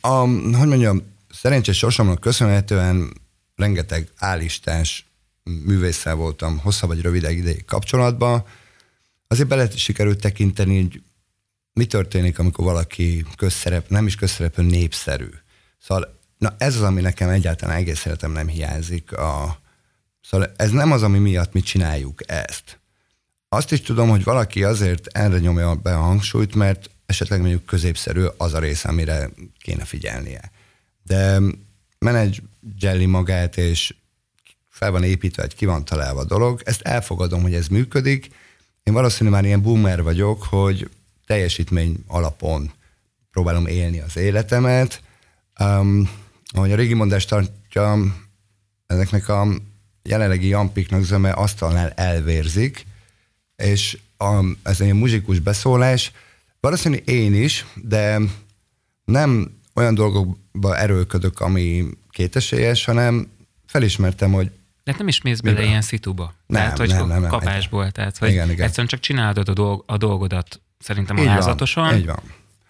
S3: a, hogy mondjam, szerencsés sorsomnak köszönhetően rengeteg állistás művésszel voltam hosszabb vagy rövidebb ideig kapcsolatban, azért bele sikerült tekinteni, hogy mi történik, amikor valaki közszerep, nem is közszereplő, népszerű. Szóval na ez az, ami nekem egyáltalán egész életem nem hiányzik. A, szóval ez nem az, ami miatt mi csináljuk ezt. Azt is tudom, hogy valaki azért erre nyomja be a hangsúlyt, mert esetleg mondjuk középszerű az a rész, amire kéne figyelnie. De menedzselli magát, és fel van építve, vagy ki van találva a dolog, ezt elfogadom, hogy ez működik, én valószínűleg már ilyen boomer vagyok, hogy teljesítmény alapon próbálom élni az életemet. Um, ahogy a régi mondást tartja, ezeknek a jelenlegi jampiknak zöme asztalnál elvérzik, és a, ez egy muzsikus beszólás, valószínűleg én is, de nem olyan dolgokba erőlködök, ami kétesélyes, hanem felismertem, hogy
S2: de nem is mész bele Miben? ilyen szituba. Nem, tehát, hogy nem, nem, nem, kapásból. Tehát, hogy igen, igen. egyszerűen csak csinálod a, dolg, a dolgodat szerintem így alázatosan.
S3: Van, így van.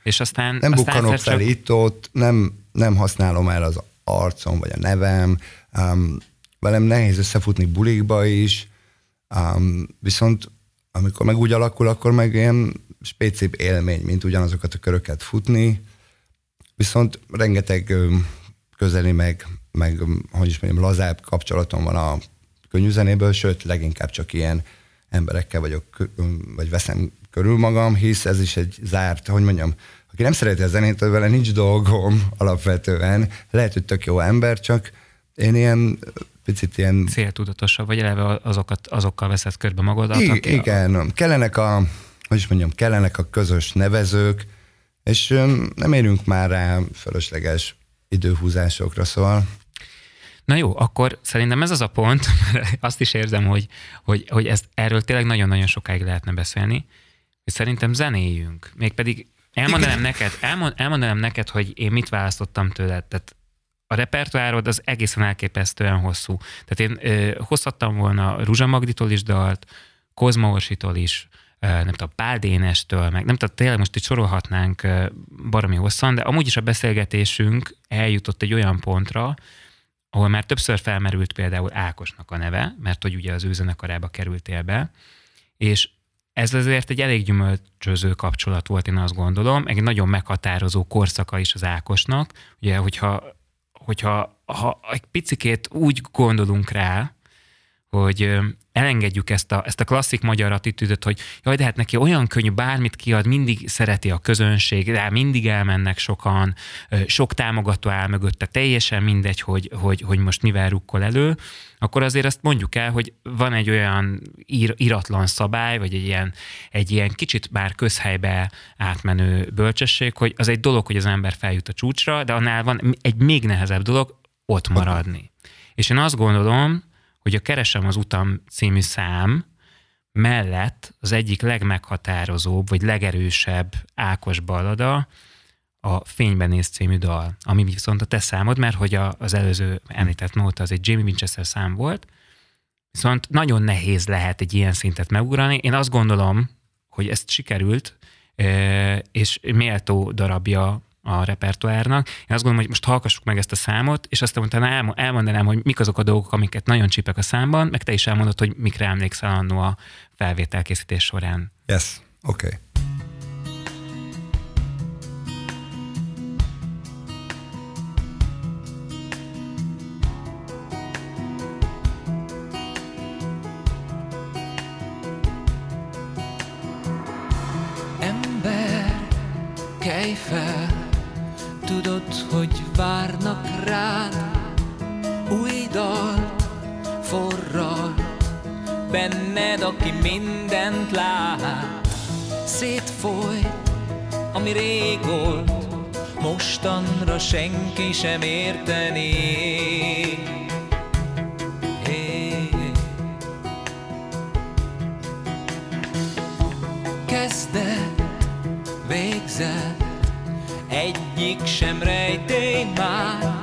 S2: És aztán...
S3: Nem aztán bukkanok fel csak... itt-ott, nem, nem használom el az arcom, vagy a nevem. Um, velem nehéz összefutni bulikba is, um, viszont amikor meg úgy alakul, akkor meg ilyen spécibb élmény, mint ugyanazokat a köröket futni. Viszont rengeteg közeli meg meg hogy is mondjam, lazább kapcsolatom van a könnyűzenéből, sőt, leginkább csak ilyen emberekkel vagyok, vagy veszem körül magam, hisz ez is egy zárt, hogy mondjam, aki nem szereti a zenét, vele nincs dolgom alapvetően. Lehet, hogy tök jó ember, csak én ilyen picit ilyen...
S2: Céltudatosabb, vagy eleve azokat, azokkal veszed körbe magadat?
S3: I- igen, a... kellenek a, hogy is mondjam, kellenek a közös nevezők, és nem érünk már rá fölösleges időhúzásokra, szóval
S2: Na jó, akkor szerintem ez az a pont, mert azt is érzem, hogy, hogy, hogy ezt, erről tényleg nagyon-nagyon sokáig lehetne beszélni, és szerintem zenéljünk. Mégpedig elmondanám neked, elmond, elmondanám neked, hogy én mit választottam tőled. Tehát a repertoárod az egészen elképesztően hosszú. Tehát én ö, hozhattam volna Ruzsa Magditól is dalt, Kozma Orsitól is, ö, nem tudom, Pál Dénestől, meg nem tudom, tényleg most itt sorolhatnánk ö, baromi hosszan, de amúgy is a beszélgetésünk eljutott egy olyan pontra, ahol már többször felmerült például Ákosnak a neve, mert hogy ugye az ő zenekarába kerültél be, és ez azért egy elég gyümölcsöző kapcsolat volt, én azt gondolom, egy nagyon meghatározó korszaka is az Ákosnak, ugye, hogyha, hogyha ha egy picikét úgy gondolunk rá, hogy elengedjük ezt a, ezt a klasszik magyar attitűdöt, hogy jaj, de hát neki olyan könnyű, bármit kiad, mindig szereti a közönség, rá mindig elmennek sokan, sok támogató áll mögötte, teljesen mindegy, hogy, hogy, hogy most mivel rukkol elő, akkor azért azt mondjuk el, hogy van egy olyan ír, iratlan szabály, vagy egy ilyen, egy ilyen kicsit már közhelybe átmenő bölcsesség, hogy az egy dolog, hogy az ember feljut a csúcsra, de annál van egy még nehezebb dolog, ott maradni. És én azt gondolom, hogy a Keresem az utam című szám, mellett az egyik legmeghatározóbb, vagy legerősebb Ákos ballada a Fényben néz című dal, ami viszont a te számod, mert hogy a, az előző említett nóta az egy Jamie Winchester szám volt, viszont nagyon nehéz lehet egy ilyen szintet megugrani. Én azt gondolom, hogy ezt sikerült, és méltó darabja a repertoárnak. Én azt gondolom, hogy most hallgassuk meg ezt a számot, és aztán utána elmondanám, hogy mik azok a dolgok, amiket nagyon csípek a számban, meg te is elmondod, hogy mikre emlékszel annó a felvételkészítés során.
S3: Yes, oké. Okay.
S4: Senki sem értené. Kezdet, végzet, egyik sem rejtély már,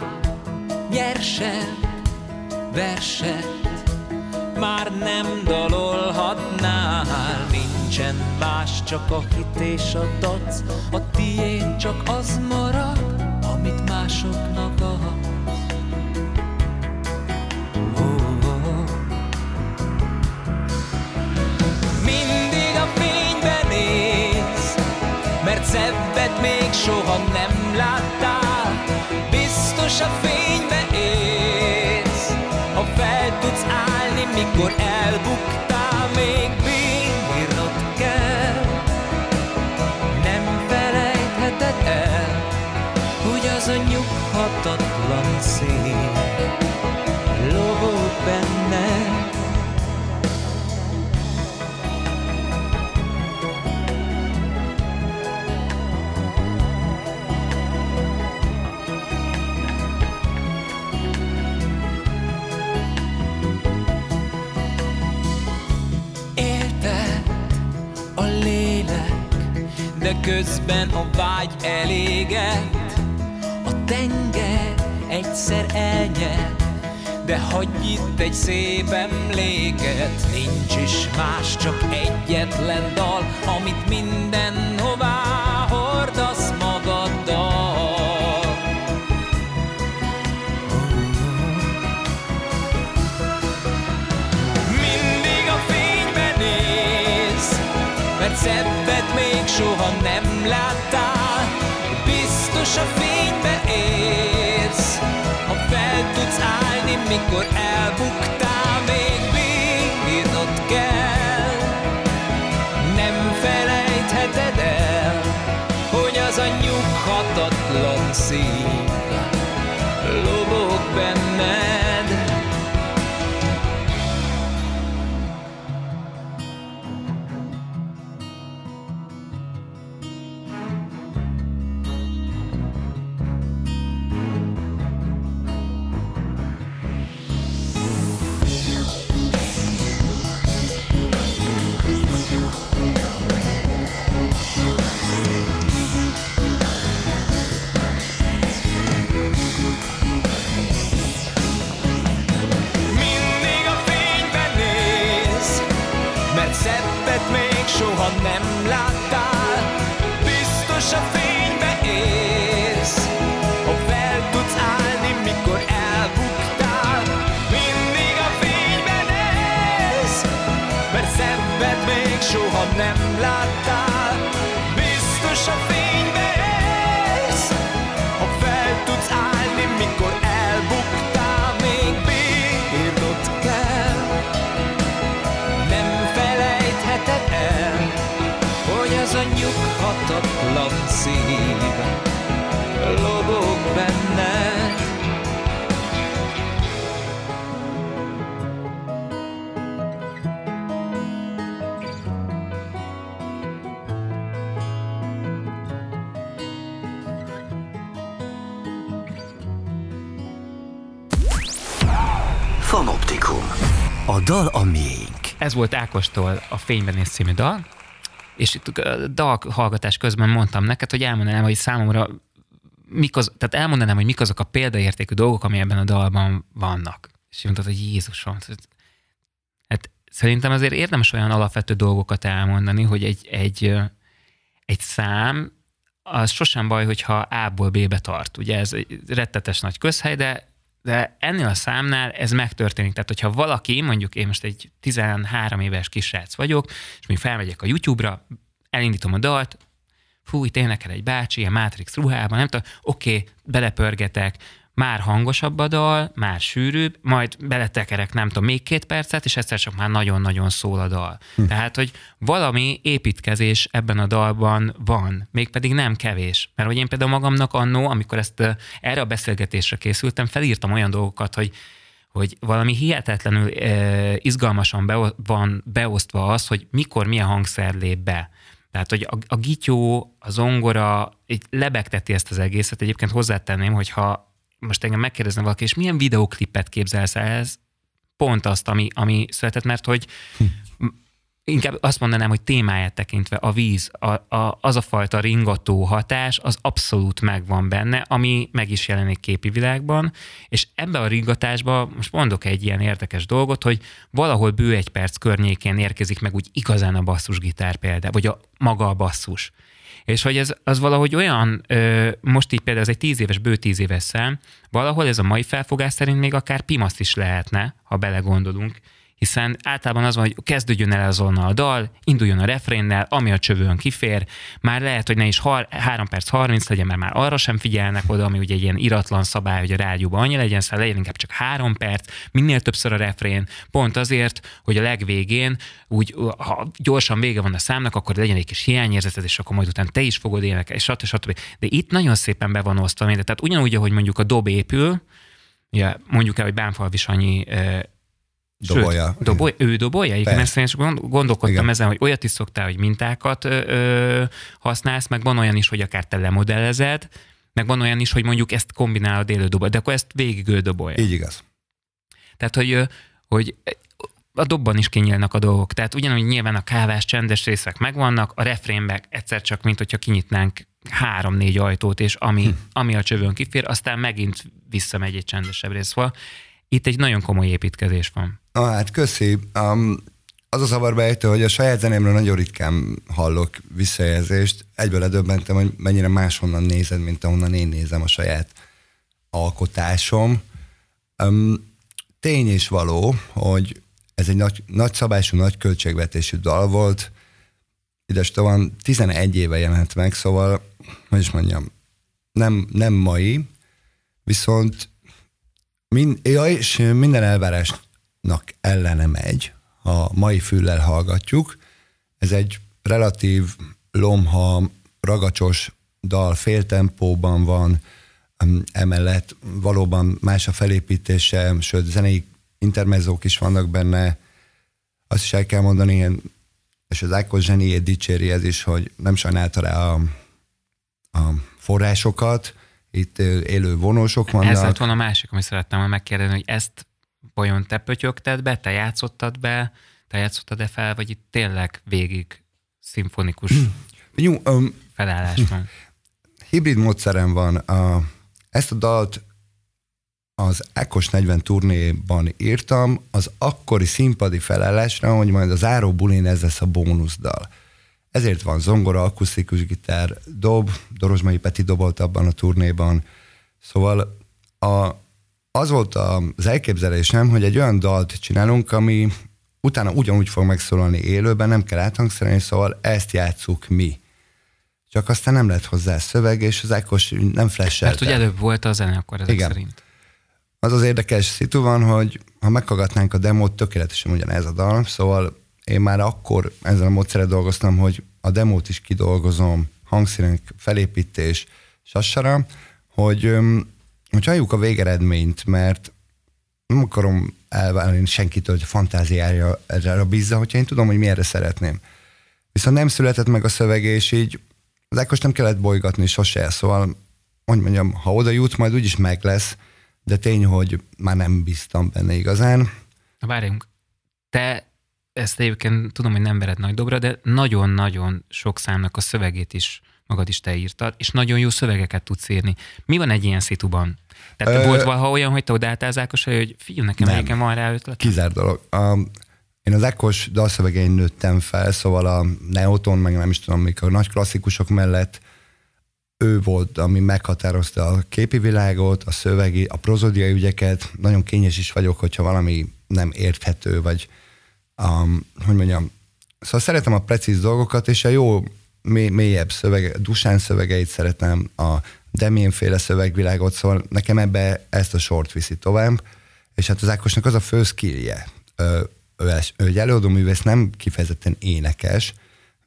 S4: nyersen, verset, már nem dalolhatnál. Nincsen más, csak a hit és a dac A tiéd csak az marad, amit másoknak adsz. Mindig a fényben néz Mert szebbet még soha nem láttál. Biztos a fénybe élsz Ha fel tudsz állni, mikor elbuktál Még nyughatatlan szín Lobog lélek, de közben a vágy eléget. A tenger egyszer elnyer, de hagyj itt egy szép emléket. Nincs is más, csak egyetlen dal, amit mindenhová hordasz magaddal. Mindig a fényben néz Mert szebbet még soha nem láttál állni, mikor elbuktál Még bírnod kell. Nem felejtheted el Hogy az a nyughatatlan szív soha nem láttál Biztos a fénybe érsz Ha fel tudsz állni, mikor elbuktál Még bírnod kell. Nem felejtheted el Hogy az a nyughatatlan szív
S1: miénk.
S2: ez volt Ákostól a Fényben és című dal, és itt a dal hallgatás közben mondtam neked, hogy elmondanám, hogy számomra mik az, tehát elmondanám, hogy mik azok a példaértékű dolgok, ami ebben a dalban vannak. És mondtad, hogy Jézusom, hát szerintem azért érdemes olyan alapvető dolgokat elmondani, hogy egy, egy, egy szám, az sosem baj, hogyha A-ból B-be tart. Ugye ez rettetes nagy közhely, de de ennél a számnál ez megtörténik. Tehát, hogyha valaki, mondjuk én most egy 13 éves kisrác vagyok, és még felmegyek a YouTube-ra, elindítom a dalt, fú, itt énekel egy bácsi, ilyen Matrix ruhában, nem tudom, oké, okay, belepörgetek, már hangosabb a dal, már sűrűbb, majd beletekerek, nem tudom, még két percet, és egyszer csak már nagyon-nagyon szól a dal. Hm. Tehát, hogy valami építkezés ebben a dalban van, mégpedig nem kevés. Mert hogy én például magamnak annó, amikor ezt erre a beszélgetésre készültem, felírtam olyan dolgokat, hogy hogy valami hihetetlenül eh, izgalmasan be, van beosztva az, hogy mikor milyen hangszer lép be. Tehát, hogy a, a gityó, a zongora, így lebegteti ezt az egészet. Egyébként hozzátenném, hogyha most engem megkérdezne valaki, és milyen videoklipet képzelsz ehhez? Pont azt, ami, ami született, mert hogy hm. inkább azt mondanám, hogy témáját tekintve a víz, a, a, az a fajta ringató hatás, az abszolút megvan benne, ami meg is jelenik képi világban, és ebbe a ringatásba most mondok egy ilyen érdekes dolgot, hogy valahol bő egy perc környékén érkezik meg úgy igazán a basszusgitár például, vagy a maga a basszus. És hogy ez az valahogy olyan, ö, most így például ez egy tíz éves, bő tíz éves szám, valahol ez a mai felfogás szerint még akár pimaszt is lehetne, ha belegondolunk, hiszen általában az van, hogy kezdődjön el azonnal a dal, induljon a refrénnel, ami a csövőn kifér, már lehet, hogy ne is 3 perc 30 legyen, mert már arra sem figyelnek oda, ami ugye egy ilyen iratlan szabály, hogy a rádióban annyi legyen, szóval legyen inkább csak 3 perc, minél többször a refrén, pont azért, hogy a legvégén úgy, ha gyorsan vége van a számnak, akkor legyen egy kis hiányérzeted, és akkor majd utána te is fogod énekelni, stb. stb. De itt nagyon szépen be van osztva Tehát ugyanúgy, ahogy mondjuk a dob épül, ugye mondjuk el, hogy Bánfalvi Sanyi
S3: Dobolja.
S2: Sőt, dobolja, ő dobolja? Igen, ezt én gondolkodtam Igen. ezen, hogy olyat is szoktál, hogy mintákat ö, használsz, meg van olyan is, hogy akár te lemodellezed, meg van olyan is, hogy mondjuk ezt kombinálod élő dobolja, de akkor ezt végig ő dobolja.
S3: Így igaz.
S2: Tehát, hogy, hogy a dobban is kinyílnak a dolgok. Tehát ugyanúgy nyilván a kávás csendes részek megvannak, a refrénbe egyszer csak, mint hogyha kinyitnánk három-négy ajtót, és ami, hm. ami a csövön kifér, aztán megint visszamegy egy csendesebb rész. Szóval itt egy nagyon komoly építkezés van.
S3: Ah, hát köszi. Um, az a zavarba ejtő, hogy a saját zenémről nagyon ritkán hallok visszajelzést. Egyből ledöbbentem, hogy mennyire máshonnan nézed, mint ahonnan én nézem a saját alkotásom. Um, tény és való, hogy ez egy nagy, nagy szabású, nagy költségvetésű dal volt. Ides van 11 éve jelent meg, szóval, hogy is mondjam, nem, nem mai, viszont Mind, ja, és minden elvárásnak ellene megy, ha mai füllel hallgatjuk. Ez egy relatív lomha, ragacsos dal, fél tempóban van, emellett valóban más a felépítése, sőt, zenei intermezzók is vannak benne. Azt is el kell mondani, és az Ákos zseniét dicséri ez is, hogy nem sajnálta rá a, a forrásokat, itt élő vonósok vannak.
S2: Ez lett volna a másik, amit szerettem megkérdezni, hogy ezt vajon te pötyögted be, te játszottad be, te játszottad-e fel, vagy itt tényleg végig szimfonikus Jó, um, felállás van?
S3: Hibrid módszerem van. A, ezt a dalt az Ekos 40 turnéban írtam, az akkori színpadi felállásra, hogy majd az Áró bulin ez lesz a bónuszdal. Ezért van zongora, akusztikus gitár, dob, Dorozsmai Peti dobolt abban a turnéban. Szóval a, az volt az elképzelésem, hogy egy olyan dalt csinálunk, ami utána ugyanúgy fog megszólalni élőben, nem kell áthangszerelni, szóval ezt játsszuk mi. Csak aztán nem lett hozzá szöveg, és az Ákos nem flashelte.
S2: Mert ugye előbb volt a zene akkor ezek Igen. szerint.
S3: Az az érdekes szitu van, hogy ha meghallgatnánk a demót, tökéletesen ugyanez a dal, szóval én már akkor ezzel a módszerrel dolgoztam, hogy a demót is kidolgozom, hangszínek, felépítés, sassara, hogy, hogy halljuk a végeredményt, mert nem akarom elválni senkitől, hogy a fantáziája erre bízza, hogyha én tudom, hogy milyenre szeretném. Viszont nem született meg a szöveg, és így az Ákos nem kellett bolygatni sose, szóval, hogy mondjam, ha oda jut, majd úgyis meg lesz, de tény, hogy már nem bíztam benne igazán.
S2: Na várjunk, te ezt egyébként tudom, hogy nem vered nagy dobra, de nagyon-nagyon sok számnak a szövegét is magad is te írtad, és nagyon jó szövegeket tudsz írni. Mi van egy ilyen szituban? Tehát Ö... volt valaha olyan, hogy te odaálltál Ákos, hogy figyelj, nekem melyiken van rá ötlet?
S3: Kizár dolog. Um, én az Ákos dalszövegein nőttem fel, szóval a Neoton, meg nem is tudom, mikor nagy klasszikusok mellett ő volt, ami meghatározta a képi világot, a szövegi, a prozodiai ügyeket. Nagyon kényes is vagyok, hogyha valami nem érthető, vagy um, hogy mondjam, szóval szeretem a precíz dolgokat, és a jó mély, mélyebb szövege, Dusán szövegeit szeretem, a Demén féle szövegvilágot, szóval nekem ebbe ezt a sort viszi tovább, és hát az Ákosnak az a fő skillje. Ő, ő, ő egy előadó művész, nem kifejezetten énekes,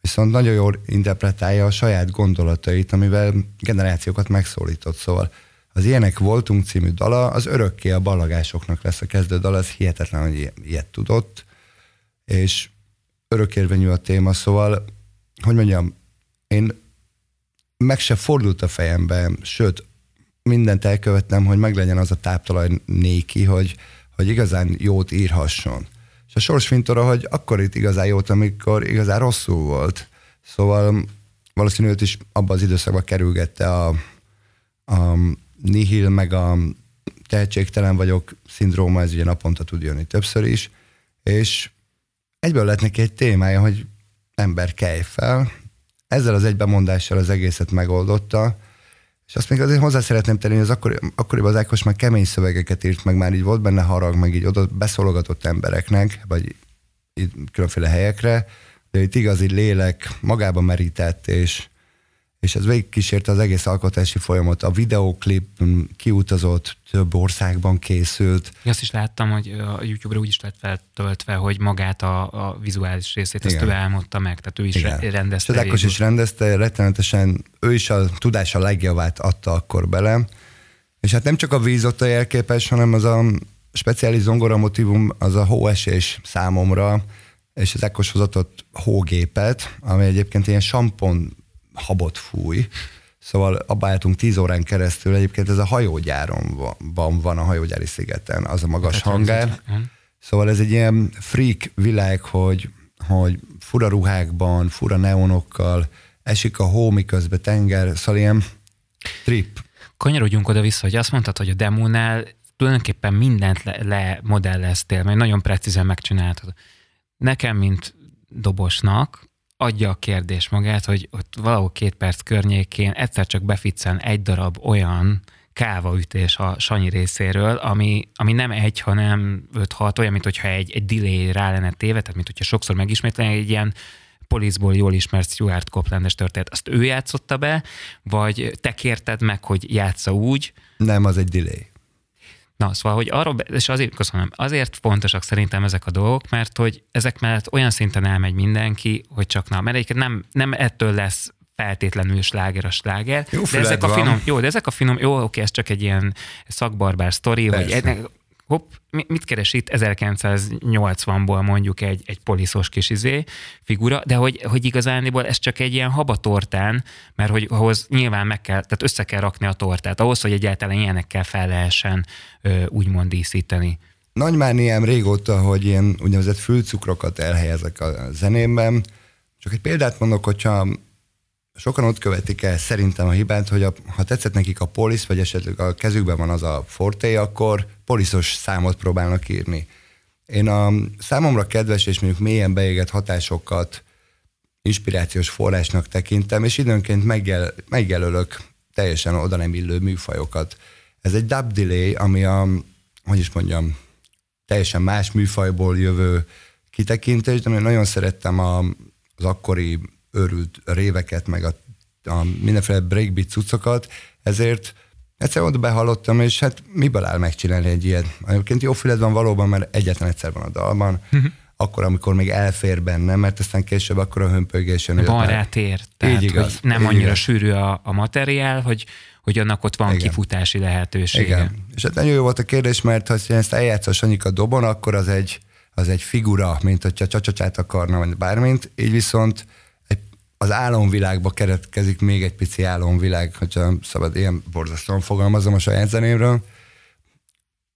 S3: viszont nagyon jól interpretálja a saját gondolatait, amivel generációkat megszólított. Szóval az Ilyenek Voltunk című dala, az örökké a ballagásoknak lesz a kezdő dal, az hihetetlen, hogy ilyet tudott, és örökérvényű a téma, szóval, hogy mondjam, én meg se fordult a fejembe, sőt, mindent elkövettem, hogy meglegyen az a táptalaj néki, hogy, hogy igazán jót írhasson. És a sorsfintora, hogy akkor itt igazán jót, amikor igazán rosszul volt. Szóval valószínűleg is abban az időszakban kerülgette a, a nihil, meg a tehetségtelen vagyok szindróma, ez ugye naponta tud jönni többször is, és egyből lett neki egy témája, hogy ember kelj fel, ezzel az egybemondással az egészet megoldotta, és azt még azért hozzá szeretném tenni, hogy az akkori, akkoriban az Ákos már kemény szövegeket írt, meg már így volt benne harag, meg így oda beszólogatott embereknek, vagy így különféle helyekre, de itt igazi lélek magába merített, és, és ez végigkísérte az egész alkotási folyamat. A videóklip kiutazott, több országban készült.
S2: Azt is láttam, hogy a YouTube-ra úgy is lett feltöltve, hogy magát a, a vizuális részét, Igen. azt ő álmodta meg, tehát ő is Igen. rendezte.
S3: Ákos is rendezte, rettenetesen, ő is a tudása legjavát adta akkor bele, és hát nem csak a víz ott a jelképes, hanem az a speciális zongora motivum, az a hóesés számomra, és az Ákos hozatott hógépet, ami egyébként ilyen sampon habot fúj, Szóval abba álltunk tíz órán keresztül, egyébként ez a hajógyáron van, van a hajógyári szigeten, az a magas hát, hangár. Szóval ez egy ilyen freak világ, hogy, hogy fura ruhákban, fura neonokkal, esik a hó, miközben tenger, szóval ilyen trip.
S2: Kanyarodjunk oda-vissza, hogy azt mondtad, hogy a demónál tulajdonképpen mindent lemodelleztél, le, mert nagyon precízen megcsináltad. Nekem, mint dobosnak, adja a kérdés magát, hogy ott valahol két perc környékén egyszer csak beficcen egy darab olyan kávaütés a Sanyi részéről, ami, ami nem egy, hanem öt hat, olyan, mint hogyha egy, egy delay rá lenne téve, tehát mint hogyha sokszor megismételni egy ilyen Poliszból jól ismert Stuart Coplandes történet. Azt ő játszotta be, vagy te kérted meg, hogy játsza úgy?
S3: Nem, az egy delay.
S2: Na, szóval, hogy arról, és azért, köszönöm, azért fontosak szerintem ezek a dolgok, mert hogy ezek mellett olyan szinten elmegy mindenki, hogy csak na, mert egyébként nem, nem ettől lesz feltétlenül sláger a sláger.
S3: Jó
S2: de ezek a finom, jó, de ezek a finom, jó, oké, ez csak egy ilyen szakbarbár sztori, Persze. hogy ennek, hopp, mit keres itt 1980-ból mondjuk egy, egy poliszos kis izé figura, de hogy, hogy igazániból ez csak egy ilyen habatortán, mert hogy ahhoz nyilván meg kell, tehát össze kell rakni a tortát, ahhoz, hogy egyáltalán ilyenekkel fel lehessen úgymond díszíteni.
S3: Nagy mániám régóta, hogy ilyen úgynevezett fülcukrokat elhelyezek a zenémben. Csak egy példát mondok, hogyha sokan ott követik el szerintem a hibát, hogy a, ha tetszett nekik a polisz, vagy esetleg a kezükben van az a forté, akkor poliszos számot próbálnak írni. Én a számomra kedves és mondjuk mélyen beégett hatásokat inspirációs forrásnak tekintem, és időnként megjel, megjelölök teljesen oda nem illő műfajokat. Ez egy dub delay, ami a, hogy is mondjam, teljesen más műfajból jövő kitekintés, de nagyon szerettem a, az akkori őrült réveket, meg a, a mindenféle breakbeat cuccokat, ezért egyszer oda behallottam, és hát miből áll megcsinálni egy ilyet? Egyébként jó füled van valóban, mert egyetlen egyszer van a dalban, uh-huh. akkor, amikor még elfér benne, mert aztán később akkor a hömpögés jön.
S2: Van rá tér, tehát így igaz, hogy nem így annyira igaz. sűrű a, a materiál, hogy hogy annak ott van Igen. kifutási lehetősége. Igen.
S3: És hát nagyon jó volt a kérdés, mert ha ezt eljátsz a Sanyika dobon, akkor az egy, az egy figura, mint hogyha csacsacsát akarna, vagy bármint. Így viszont az álomvilágba keretkezik még egy pici álomvilág, hogyha szabad ilyen borzasztóan fogalmazom a saját zenémről.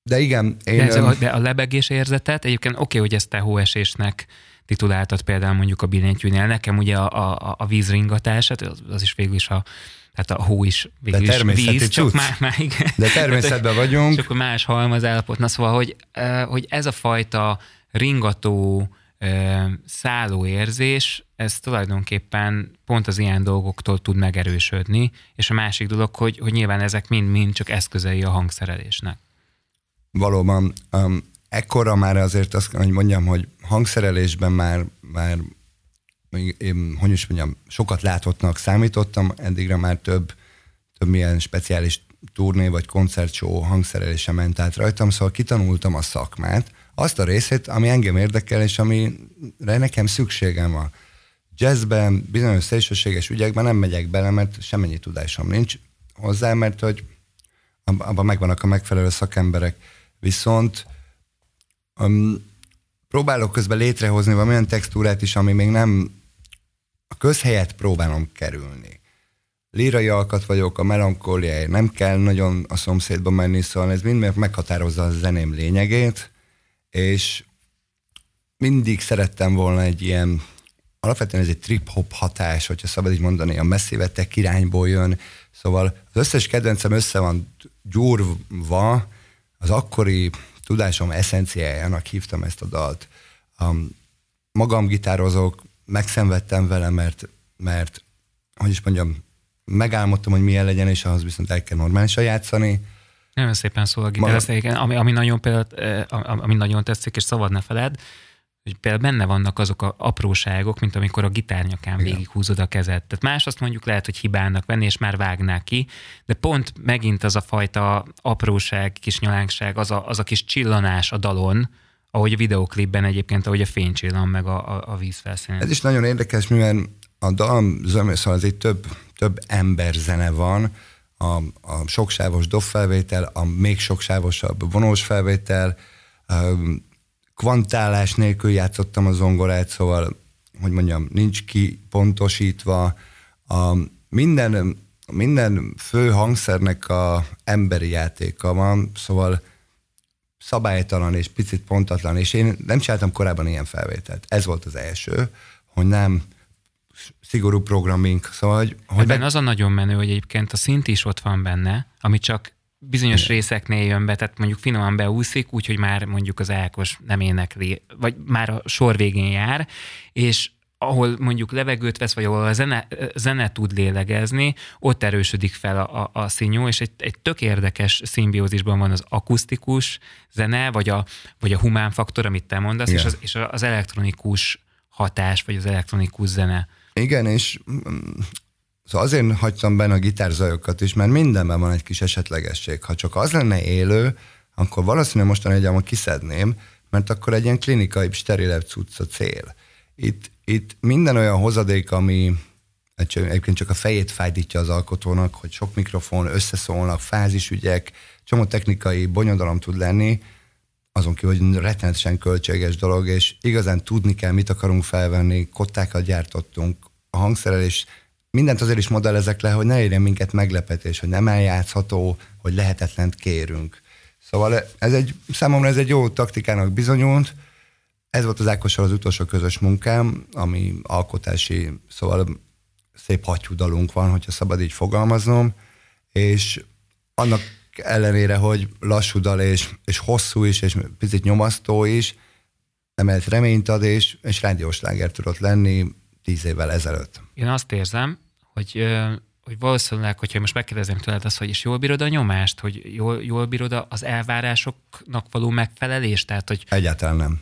S3: De igen,
S2: én... De, a, de a lebegés érzetet, egyébként oké, okay, hogy ezt te hóesésnek tituláltad például mondjuk a billentyűnél. Nekem ugye a, a, a vízringatását, az, az is végül is a tehát a hó is végül
S3: De
S2: is víz, csak már, már igen.
S3: De természetben vagyunk.
S2: Csak más halmazállapot. Na szóval, hogy, hogy ez a fajta ringató, szálló érzés, ez tulajdonképpen pont az ilyen dolgoktól tud megerősödni, és a másik dolog, hogy, hogy nyilván ezek mind-mind csak eszközei a hangszerelésnek.
S3: Valóban, um, ekkora már azért azt hogy mondjam, hogy hangszerelésben már, már én, hogy is mondjam, sokat látottnak számítottam, eddigre már több, több milyen speciális turné vagy koncertshow hangszerelése ment át rajtam, szóval kitanultam a szakmát, azt a részét, ami engem érdekel, és amire nekem szükségem van. Jazzben, bizonyos szélsőséges ügyekben nem megyek bele, mert semmennyi tudásom nincs hozzá, mert hogy abban megvannak a megfelelő szakemberek. Viszont um, próbálok közben létrehozni valamilyen textúrát is, ami még nem a közhelyet próbálom kerülni. Lírai alkat vagyok, a melankóliáért nem kell nagyon a szomszédba menni, szóval ez mind meghatározza a zeném lényegét, és mindig szerettem volna egy ilyen, alapvetően ez egy trip-hop hatás, hogyha szabad így mondani, a messzévetek irányból jön, szóval az összes kedvencem össze van gyúrva, az akkori tudásom eszenciájának hívtam ezt a dalt. Um, magam gitározok, megszenvedtem vele, mert, mert hogy is mondjam, megálmodtam, hogy milyen legyen, és ahhoz viszont el kell normálisan játszani,
S2: nagyon szépen szól a gitár, ami, ami, nagyon például, ami nagyon tetszik, és szabad ne feled, hogy például benne vannak azok a apróságok, mint amikor a gitárnyakán végighúzod a kezed. Tehát más azt mondjuk lehet, hogy hibának venni, és már vágnák ki, de pont megint az a fajta apróság, kis nyalánkság, az a, az a kis csillanás a dalon, ahogy a videoklipben egyébként, ahogy a fény csillan meg a, a, a vízfelszínen.
S3: Ez is nagyon érdekes, mivel a dal zömő, szóval egy több, több ember zene van, a, a soksávos dob felvétel, a még soksávosabb vonós felvétel, kvantálás nélkül játszottam a zongorát, szóval, hogy mondjam, nincs kipontosítva. A minden, minden fő hangszernek a emberi játéka van, szóval szabálytalan és picit pontatlan, és én nem csináltam korábban ilyen felvételt. Ez volt az első, hogy nem szigorú programmink. Szóval, hogy,
S2: hogy benne az a nagyon menő, hogy egyébként a szint is ott van benne, ami csak bizonyos Igen. részeknél jön be, tehát mondjuk finoman beúszik, úgyhogy már mondjuk az Ákos nem énekli, vagy már a sor végén jár, és ahol mondjuk levegőt vesz, vagy ahol a zene, zene tud lélegezni, ott erősödik fel a, a, a színjó, és egy, egy tök érdekes szimbiózisban van az akusztikus zene, vagy a, vagy a humán faktor, amit te mondasz, és az, és az elektronikus hatás, vagy az elektronikus zene.
S3: Igen, és mm, szóval azért hagytam benne a gitárzajokat is, mert mindenben van egy kis esetlegesség. Ha csak az lenne élő, akkor valószínűleg mostan egyáltalán kiszedném, mert akkor egy ilyen klinikai, sterilebb cucc a cél. Itt, itt minden olyan hozadék, ami egyébként csak a fejét fájdítja az alkotónak, hogy sok mikrofon összeszólnak, fázisügyek, csomó technikai bonyodalom tud lenni, azon kívül, hogy rettenetesen költséges dolog, és igazán tudni kell, mit akarunk felvenni, kottákat gyártottunk, a hangszerelés, mindent azért is modellezek le, hogy ne érjen minket meglepetés, hogy nem eljátszható, hogy lehetetlent kérünk. Szóval ez egy, számomra ez egy jó taktikának bizonyult, ez volt az Ákossal az utolsó közös munkám, ami alkotási, szóval szép hattyúdalunk van, hogyha szabad így fogalmaznom, és annak ellenére, hogy lassú dal és, és hosszú is, és picit nyomasztó is, emelt reményt ad, és, és rádiós láger tudott lenni tíz évvel ezelőtt.
S2: Én azt érzem, hogy hogy valószínűleg, hogyha most megkérdezem tőled azt, hogy is jól bírod a nyomást, hogy jól, jól bírod az elvárásoknak való megfelelést? Tehát, hogy...
S3: Egyáltalán nem.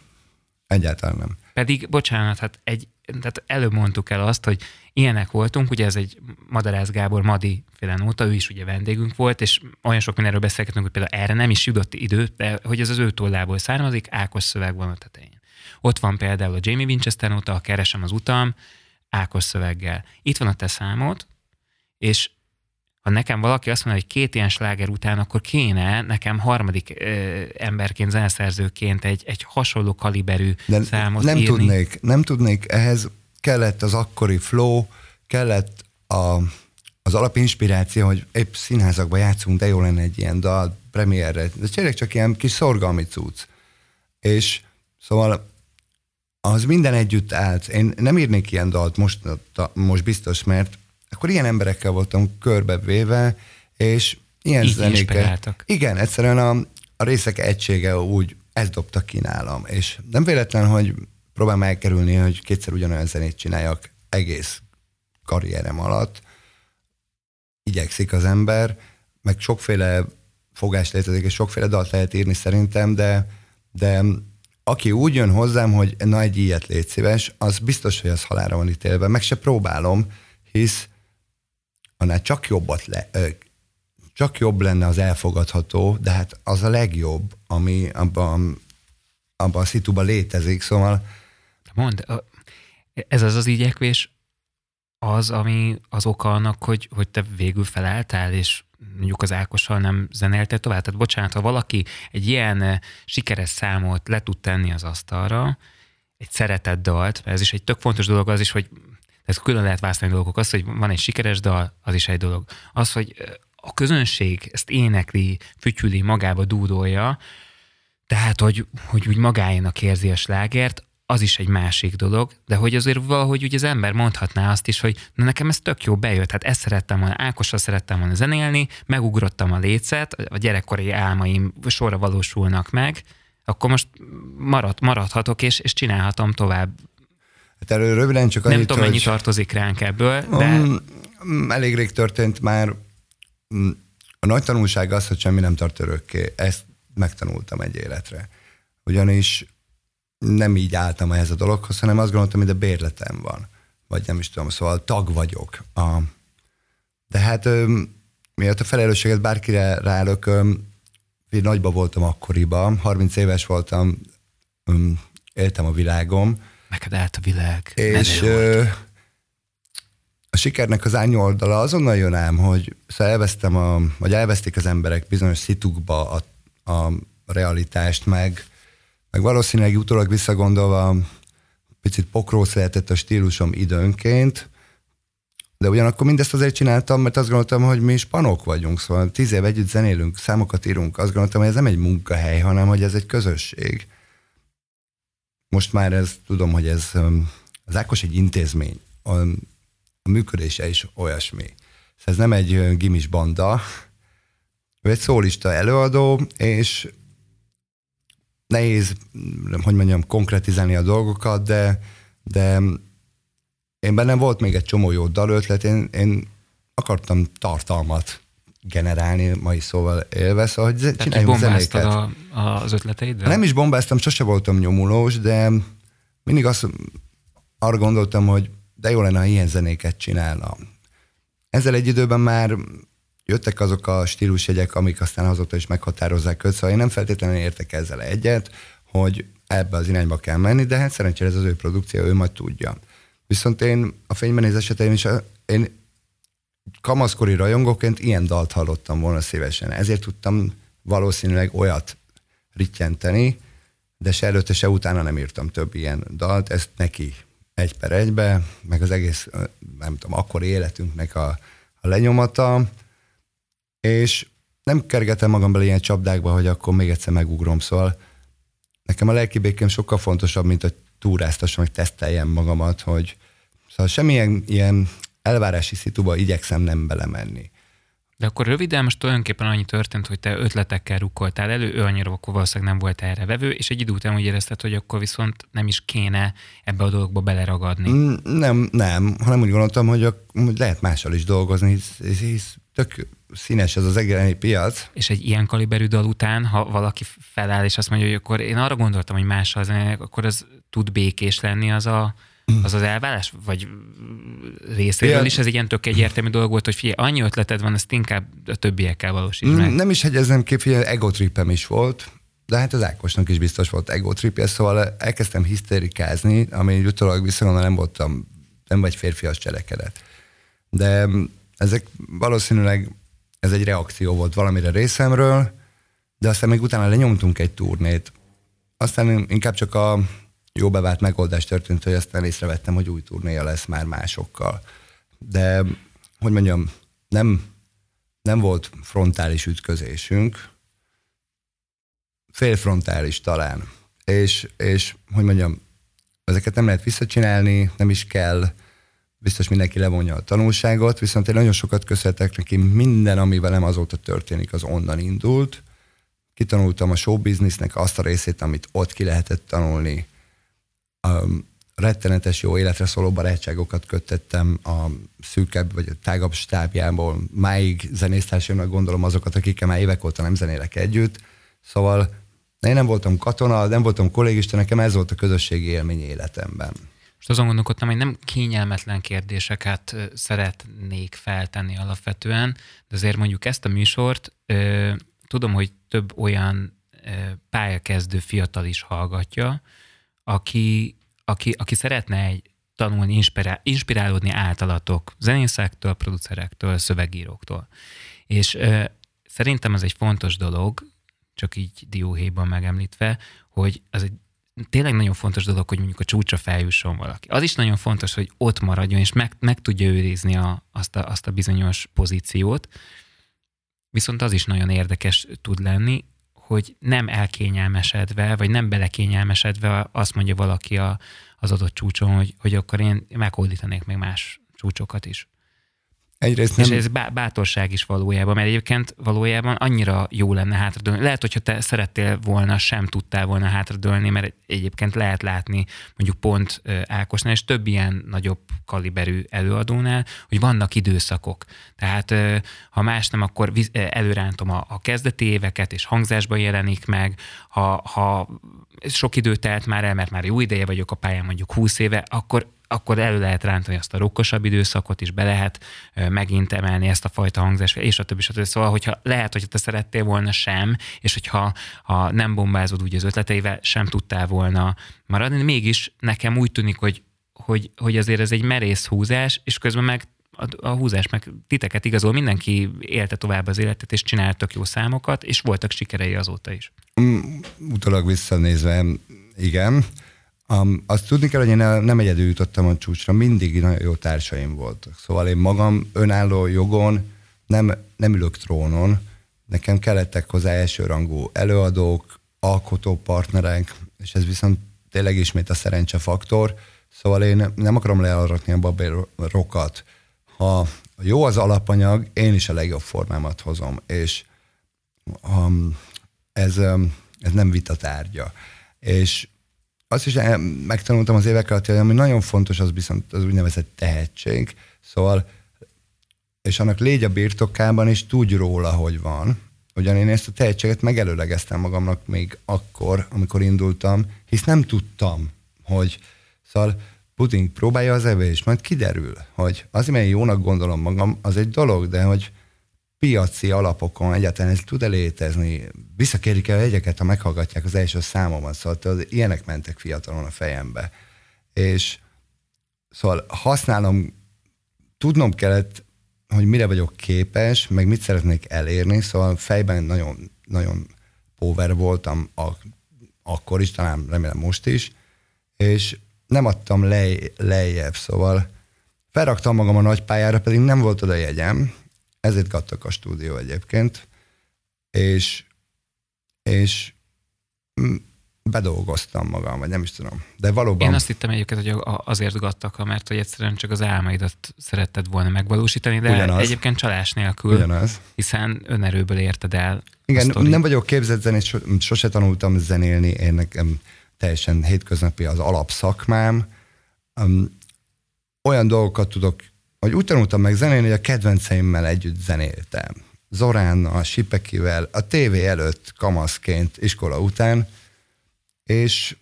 S3: Egyáltalán nem.
S2: Pedig, bocsánat, hát egy, tehát előbb mondtuk el azt, hogy ilyenek voltunk, ugye ez egy Madarász Gábor Madi félen óta, ő is ugye vendégünk volt, és olyan sok mindenről beszélgetünk, hogy például erre nem is jutott idő, de hogy ez az ő tollából származik, Ákos szöveg van a tetején. Ott van például a Jamie Winchester óta, a Keresem az utam, Ákos szöveggel. Itt van a te számod, és ha nekem valaki azt mondja, hogy két ilyen sláger után, akkor kéne nekem harmadik ö, emberként, zeneszerzőként egy, egy hasonló kaliberű De számot
S3: nem
S2: írni.
S3: tudnék, nem tudnék, ehhez kellett az akkori flow, kellett a az alapinspiráció, hogy épp színházakban játszunk, de jó lenne egy ilyen dal, premierre. De tényleg csak ilyen kis szorgalmi cucc. És szóval az minden együtt állt. Én nem írnék ilyen dalt most, most biztos, mert akkor ilyen emberekkel voltam körbevéve, és ilyen
S2: Így
S3: zenéket. Igen, egyszerűen a, a részek egysége úgy ezt dobta ki nálam. És nem véletlen, hogy próbálom elkerülni, hogy kétszer ugyanolyan zenét csináljak egész karrierem alatt. Igyekszik az ember, meg sokféle fogás létezik, és sokféle dalt lehet írni szerintem, de, de aki úgy jön hozzám, hogy na egy ilyet légy szíves, az biztos, hogy az halára van ítélve. Meg se próbálom, hisz annál csak jobbat le, csak jobb lenne az elfogadható, de hát az a legjobb, ami abban, abban a szituban létezik, szóval...
S2: Mondd, ez az az igyekvés, az, ami az oka annak, hogy, hogy te végül felálltál, és mondjuk az Ákossal nem zenéltél tovább. Tehát bocsánat, ha valaki egy ilyen sikeres számot le tud tenni az asztalra, egy szeretett dalt, ez is egy tök fontos dolog az is, hogy ez külön lehet választani dolgok. Az, hogy van egy sikeres dal, az is egy dolog. Az, hogy a közönség ezt énekli, fütyüli, magába dúdolja, tehát, hogy, hogy úgy magáénak érzi a slágert, az is egy másik dolog, de hogy azért valahogy úgy az ember mondhatná azt is, hogy na nekem ez tök jó bejött, hát ezt szerettem volna, Ákosra szerettem volna zenélni, megugrottam a lécet, a gyerekkori álmaim sorra valósulnak meg, akkor most marad, maradhatok és, és csinálhatom tovább.
S3: Hát erről röviden csak
S2: annyit, Nem tudom, mennyi tartozik ránk ebből, de...
S3: Um, elég rég történt már. Um, a nagy tanulság az, hogy semmi nem tart örökké. Ezt megtanultam egy életre. Ugyanis nem így álltam ehhez a dologhoz, hanem azt gondoltam, hogy a bérletem van. Vagy nem is tudom, szóval tag vagyok. A, de hát miatt a felelősséget bárkire rálök, én nagyba voltam akkoriban, 30 éves voltam, éltem a világom.
S2: Neked állt a világ.
S3: És ö, a sikernek az árnyoldala azonnal jön ám, hogy szóval elvesztem a, vagy elvesztik az emberek bizonyos szitukba a, a realitást, meg meg valószínűleg utólag visszagondolva picit pokrósz lehetett a stílusom időnként, de ugyanakkor mindezt azért csináltam, mert azt gondoltam, hogy mi is panok vagyunk, szóval tíz év együtt zenélünk, számokat írunk, azt gondoltam, hogy ez nem egy munkahely, hanem hogy ez egy közösség. Most már ez, tudom, hogy ez az Ákos egy intézmény, a, a működése is olyasmi. Szóval ez nem egy gimis banda, ő egy szólista előadó, és nehéz, hogy mondjam, konkretizálni a dolgokat, de, de én bennem volt még egy csomó jó dalötlet, én, én akartam tartalmat generálni, mai szóval élve, szóval hogy csináljunk zenéket.
S2: A, az ötleteiddel?
S3: Nem is bombáztam, sose voltam nyomulós, de mindig azt arra gondoltam, hogy de jó lenne, ha ilyen zenéket csinálna. Ezzel egy időben már jöttek azok a stílusjegyek, amik aztán azóta is meghatározzák őt, szóval én nem feltétlenül értek ezzel egyet, hogy ebbe az irányba kell menni, de hát szerencsére ez az ő produkció, ő majd tudja. Viszont én a fénybenéz esetén is, én kamaszkori rajongóként ilyen dalt hallottam volna szívesen. Ezért tudtam valószínűleg olyat rittyenteni, de se előtte, se utána nem írtam több ilyen dalt, ezt neki egy per egybe, meg az egész, nem tudom, akkori életünknek a, a lenyomata, és nem kergetem magam bele ilyen csapdákba, hogy akkor még egyszer megugrom, szóval nekem a lelki békém sokkal fontosabb, mint hogy túráztassam, hogy teszteljem magamat, hogy szóval semmilyen ilyen elvárási szituba igyekszem nem belemenni.
S2: De akkor röviden most tulajdonképpen annyi történt, hogy te ötletekkel rukkoltál elő, ő annyira akkor valószínűleg nem volt erre vevő, és egy idő után úgy érezted, hogy akkor viszont nem is kéne ebbe a dologba beleragadni.
S3: Mm, nem, nem, hanem úgy gondoltam, hogy, a, hogy lehet mással is dolgozni, hisz, hisz, hisz tök színes ez az egész piac.
S2: És egy ilyen kaliberű dal után, ha valaki feláll és azt mondja, hogy akkor én arra gondoltam, hogy mással zenének, akkor az tud békés lenni az a, az az elvállás? Vagy részéről ja. is ez egy ilyen tök egyértelmű dolog volt, hogy figyelj, annyi ötleted van, ezt inkább a többiekkel valósíts meg.
S3: Nem is hegyezem ki, figyelj, egotripem is volt, de hát az Ákosnak is biztos volt egotripje, szóval elkezdtem hisztérikázni, ami utólag viszonylag nem voltam, nem vagy férfias cselekedet. De ezek valószínűleg ez egy reakció volt valamire részemről, de aztán még utána lenyomtunk egy turnét. Aztán inkább csak a jó bevált megoldás történt, hogy aztán észrevettem, hogy új turnéja lesz már másokkal. De, hogy mondjam, nem, nem volt frontális ütközésünk, félfrontális talán. És, és hogy mondjam, ezeket nem lehet visszacsinálni, nem is kell, biztos mindenki levonja a tanulságot, viszont én nagyon sokat köszönhetek neki, minden, ami velem azóta történik, az onnan indult. Kitanultam a showbiznisznek azt a részét, amit ott ki lehetett tanulni. Um, rettenetes jó életre szóló barátságokat kötöttem a szűkebb vagy a tágabb stábjából. Máig zenésztársaimnak gondolom azokat, akikkel már évek óta nem zenélek együtt. Szóval én nem voltam katona, nem voltam kollégista, nekem ez volt a közösségi élmény életemben.
S2: Most azon gondolkodtam, hogy nem kényelmetlen kérdéseket szeretnék feltenni alapvetően, de azért mondjuk ezt a műsort tudom, hogy több olyan pályakezdő fiatal is hallgatja, aki, aki, aki szeretne egy tanulni, inspirál, inspirálódni általatok, zenészektől, producerektől, szövegíróktól. És ö, szerintem ez egy fontos dolog, csak így dióhéjban megemlítve, hogy az egy tényleg nagyon fontos dolog, hogy mondjuk a csúcsra feljusson valaki. Az is nagyon fontos, hogy ott maradjon, és meg, meg tudja őrizni a, azt, a, azt a bizonyos pozíciót. Viszont az is nagyon érdekes tud lenni, hogy nem elkényelmesedve, vagy nem belekényelmesedve azt mondja valaki a, az adott csúcson, hogy, hogy akkor én meghódítanék még más csúcsokat is. Egyrészt nem... És ez bátorság is valójában, mert egyébként valójában annyira jó lenne hátradőlni. Lehet, hogyha te szerettél volna, sem tudtál volna hátradőlni, mert egyébként lehet látni mondjuk pont Ákosnál, és több ilyen nagyobb kaliberű előadónál, hogy vannak időszakok. Tehát ha más nem, akkor előrántom a, a kezdeti éveket, és hangzásban jelenik meg, ha, ha sok idő telt már el, mert már jó ideje vagyok a pályán, mondjuk 20 éve, akkor akkor elő lehet rántani azt a rokkosabb időszakot is, be lehet megint emelni ezt a fajta hangzást, és a többi, stb. Szóval, hogyha lehet, hogy te szerettél volna sem, és hogyha ha nem bombázod úgy az ötleteivel, sem tudtál volna maradni, mégis nekem úgy tűnik, hogy, hogy, hogy azért ez egy merész húzás, és közben meg a, a húzás meg titeket igazol, mindenki élte tovább az életet, és csináltak jó számokat, és voltak sikerei azóta is.
S3: Mm, utólag visszanézve, igen. Um, azt tudni kell, hogy én nem egyedül jutottam a csúcsra, mindig nagyon jó társaim voltak. Szóval én magam önálló jogon nem, nem ülök trónon, nekem kellettek hozzá elsőrangú előadók, alkotó partnerek, és ez viszont tényleg ismét a szerencse faktor. Szóval én nem akarom learatni a babérokat. Ha jó az alapanyag, én is a legjobb formámat hozom, és um, ez, um, ez nem vita tárgya. És azt is megtanultam az évek alatt, ami nagyon fontos, az viszont az úgynevezett tehetség. Szóval, és annak légy a birtokában, és tudj róla, hogy van. Ugyan én ezt a tehetséget megelőlegeztem magamnak még akkor, amikor indultam, hisz nem tudtam, hogy szóval puding próbálja az evés, majd kiderül, hogy az, mert jónak gondolom magam, az egy dolog, de hogy piaci alapokon egyáltalán ez tud-e létezni? Visszakérik el egyeket, ha meghallgatják az első számomon, szóval tudod, ilyenek mentek fiatalon a fejembe. És szóval használom, tudnom kellett, hogy mire vagyok képes, meg mit szeretnék elérni, szóval fejben nagyon, nagyon power voltam a, akkor is, talán remélem most is, és nem adtam lej, lejjebb, szóval felraktam magam a nagypályára, pedig nem volt oda jegyem, ezért kattak a stúdió egyébként, és, és bedolgoztam magam, vagy nem is tudom. De valóban...
S2: Én azt hittem egyébként, hogy azért gattak, mert hogy egyszerűen csak az álmaidat szeretted volna megvalósítani, de Ugyanaz. egyébként csalás nélkül, Ugyanaz. hiszen önerőből érted el.
S3: Igen, nem vagyok képzett zenét, sose tanultam zenélni, én nekem teljesen hétköznapi az alapszakmám. Olyan dolgokat tudok hogy úgy tanultam meg zenélni, hogy a kedvenceimmel együtt zenéltem. Zoránnal, Sipekivel, a tévé előtt kamaszként, iskola után, és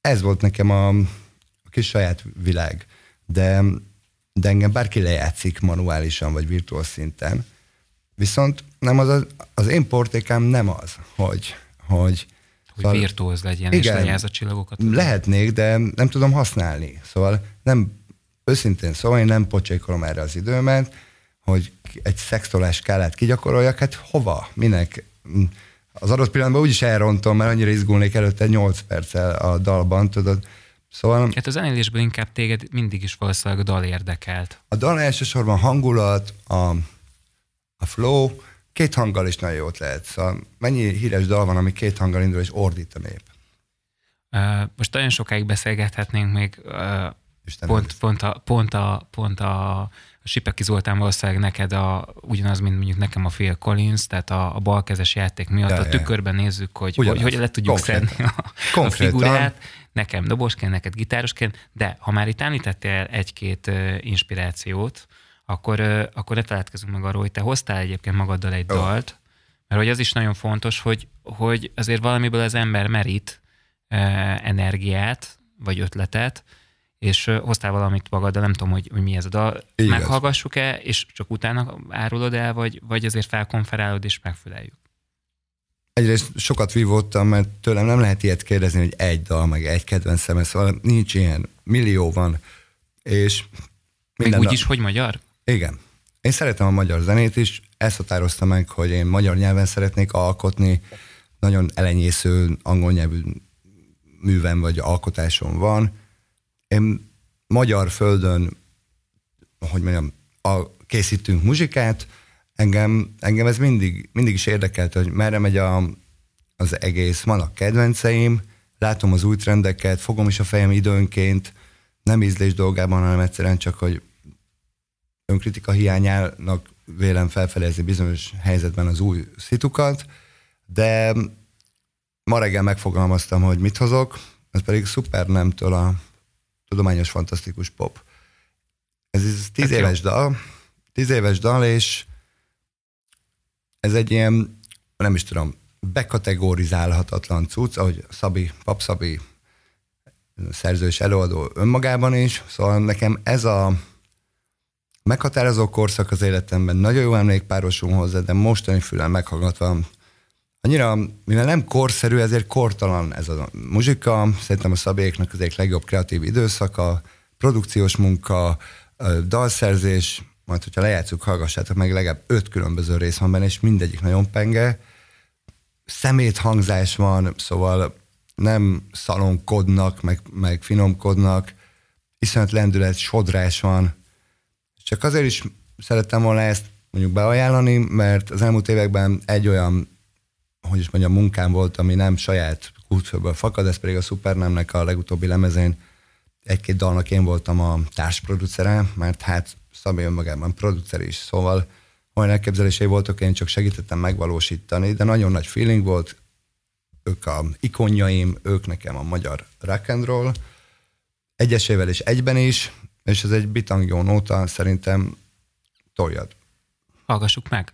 S3: ez volt nekem a, a kis saját világ. De, de engem bárki lejátszik manuálisan, vagy virtuál szinten. Viszont nem az, az, az én portékám nem az, hogy, hogy
S2: hogy szóval, virtuóz legyen, igen, és lejázz a csillagokat.
S3: Lehetnék, de nem tudom használni. Szóval nem őszintén szóval én nem pocsékolom erre az időmet, hogy egy szextolás skálát kigyakoroljak, hát hova, minek? Az adott pillanatban úgyis elrontom, mert annyira izgulnék előtte 8 perccel a dalban, tudod, Szóval...
S5: Hát az zenélésből inkább téged mindig is valószínűleg a dal érdekelt.
S3: A dal elsősorban hangulat, a, a flow, két hanggal is nagyon jót lehet. Szóval mennyi híres dal van, ami két hanggal indul, és ordít a nép.
S5: Most nagyon sokáig beszélgethetnénk még uh, pont, pont, a, pont, a, pont a, a Sipeki Zoltán valószínűleg neked a, ugyanaz, mint mondjuk nekem a Phil Collins, tehát a, a balkezes játék miatt ja, a tükörben nézzük, hogy, hogy hogy le tudjuk Konkrétan. szedni a, a figurát. Nekem dobosként, neked gitárosként, de ha már itt említettél egy-két inspirációt, akkor, akkor ne találkozunk meg arról, hogy te hoztál egyébként magaddal egy oh. dalt, mert hogy az is nagyon fontos, hogy, hogy azért valamiből az ember merít energiát, vagy ötletet, és hoztál valamit magad, de nem tudom, hogy, hogy mi ez a dal. Igaz. Meghallgassuk-e, és csak utána árulod el, vagy, vagy azért felkonferálod és megfüleljük?
S3: Egyrészt sokat vívottam, mert tőlem nem lehet ilyet kérdezni, hogy egy dal, meg egy kedvencem, szóval nincs ilyen, millió van, és
S5: Még úgy is, hogy magyar?
S3: Igen. Én szeretem a magyar zenét is, ezt határozta meg, hogy én magyar nyelven szeretnék alkotni, nagyon elenyésző angol nyelvű művem vagy alkotásom van, én magyar földön, hogy mondjam, a, készítünk muzsikát, engem, engem ez mindig, mindig is érdekelt, hogy merre megy a, az egész. Vannak kedvenceim, látom az új trendeket, fogom is a fejem időnként, nem ízlés dolgában, hanem egyszerűen csak, hogy önkritika hiányának vélem felfelezni bizonyos helyzetben az új szitukat, de ma reggel megfogalmaztam, hogy mit hozok, ez pedig szuper nemtől a tudományos fantasztikus pop. Ez, ez tíz hát éves jó. dal, tíz éves dal, és ez egy ilyen, nem is tudom, bekategorizálhatatlan cucc, ahogy Szabi, Pap Szabi szerző és előadó önmagában is, szóval nekem ez a meghatározó korszak az életemben, nagyon jó emlék párosul hozzá, de mostani fülen meghallgatva annyira, mivel nem korszerű, ezért kortalan ez a muzsika. Szerintem a Szabéknak az egyik legjobb kreatív időszaka, produkciós munka, dalszerzés, majd hogyha lejátszuk, hallgassátok meg, legalább öt különböző rész van benne, és mindegyik nagyon penge. Szemét hangzás van, szóval nem szalonkodnak, meg, meg finomkodnak, iszonyat lendület, sodrás van. Csak azért is szerettem volna ezt mondjuk beajánlani, mert az elmúlt években egy olyan hogy is mondjam, munkám volt, ami nem saját kultfőből fakad, ez pedig a Supernemnek a legutóbbi lemezén egy-két dalnak én voltam a társproducere, mert hát Szabé önmagában producer is, szóval olyan elképzelései voltak, én csak segítettem megvalósítani, de nagyon nagy feeling volt, ők a ikonjaim, ők nekem a magyar rock and roll, egyesével és egyben is, és ez egy bitang jó nóta, szerintem toljad.
S5: Hallgassuk meg!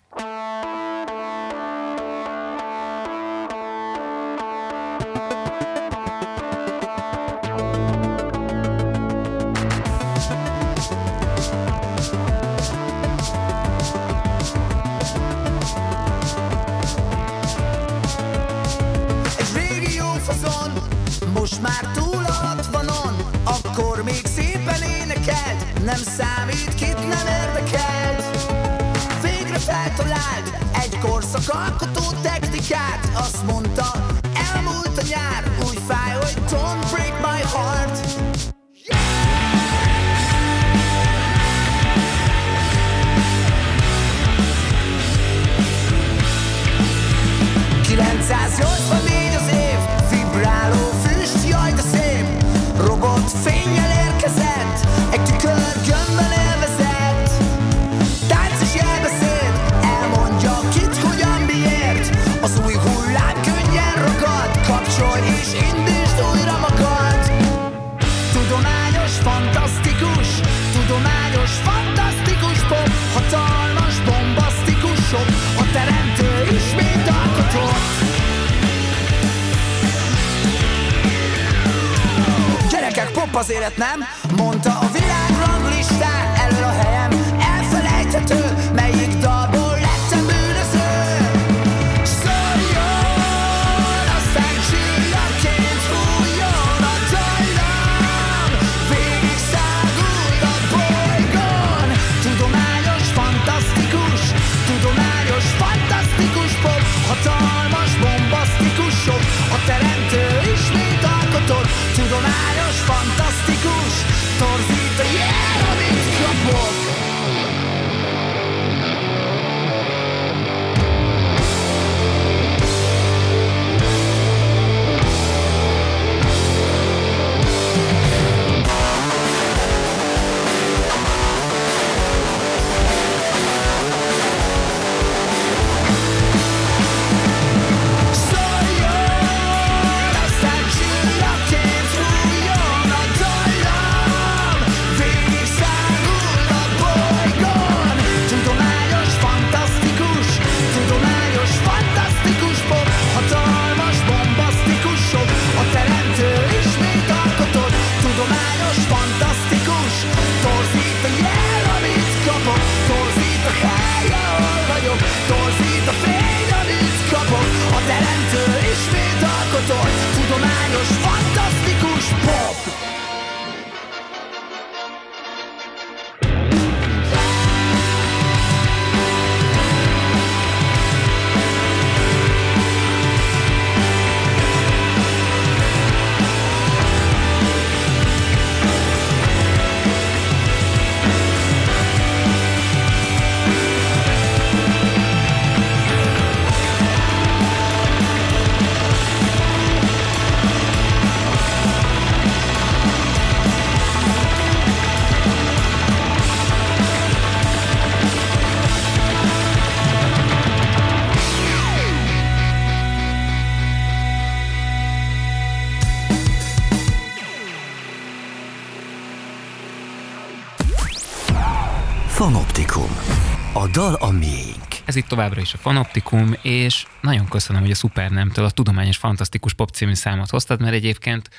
S2: Itt továbbra is a Fanoptikum, és nagyon köszönöm, hogy a Supernemtől a Tudományos Fantasztikus Pop című számot hoztad, mert egyébként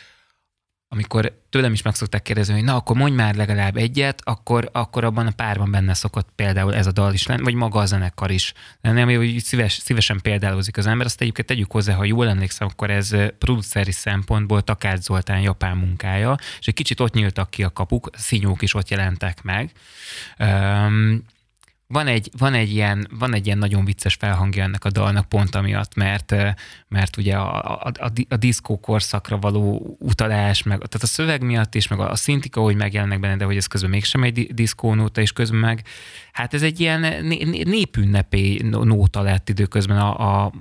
S2: amikor tőlem is meg szokták kérdezni, hogy na, akkor mondj már legalább egyet, akkor, akkor abban a párban benne szokott például ez a dal is lenni, vagy maga a zenekar is lenni, ami hogy szíves, szívesen példálózik az ember. Azt egyébként tegyük hozzá, ha jól emlékszem, akkor ez produceri szempontból Takács Zoltán japán munkája, és egy kicsit ott nyíltak ki a kapuk, színyók is ott jelentek meg. Um, van egy, van, egy ilyen, van egy ilyen nagyon vicces felhangja ennek a dalnak pont amiatt, mert, mert ugye a, a, a, a diszkó korszakra való utalás, meg, tehát a szöveg miatt is, meg a, a szintika, hogy megjelennek benne, de hogy ez közben mégsem egy diszkónóta, és közben meg, hát ez egy ilyen népünnepé nóta lett időközben a, a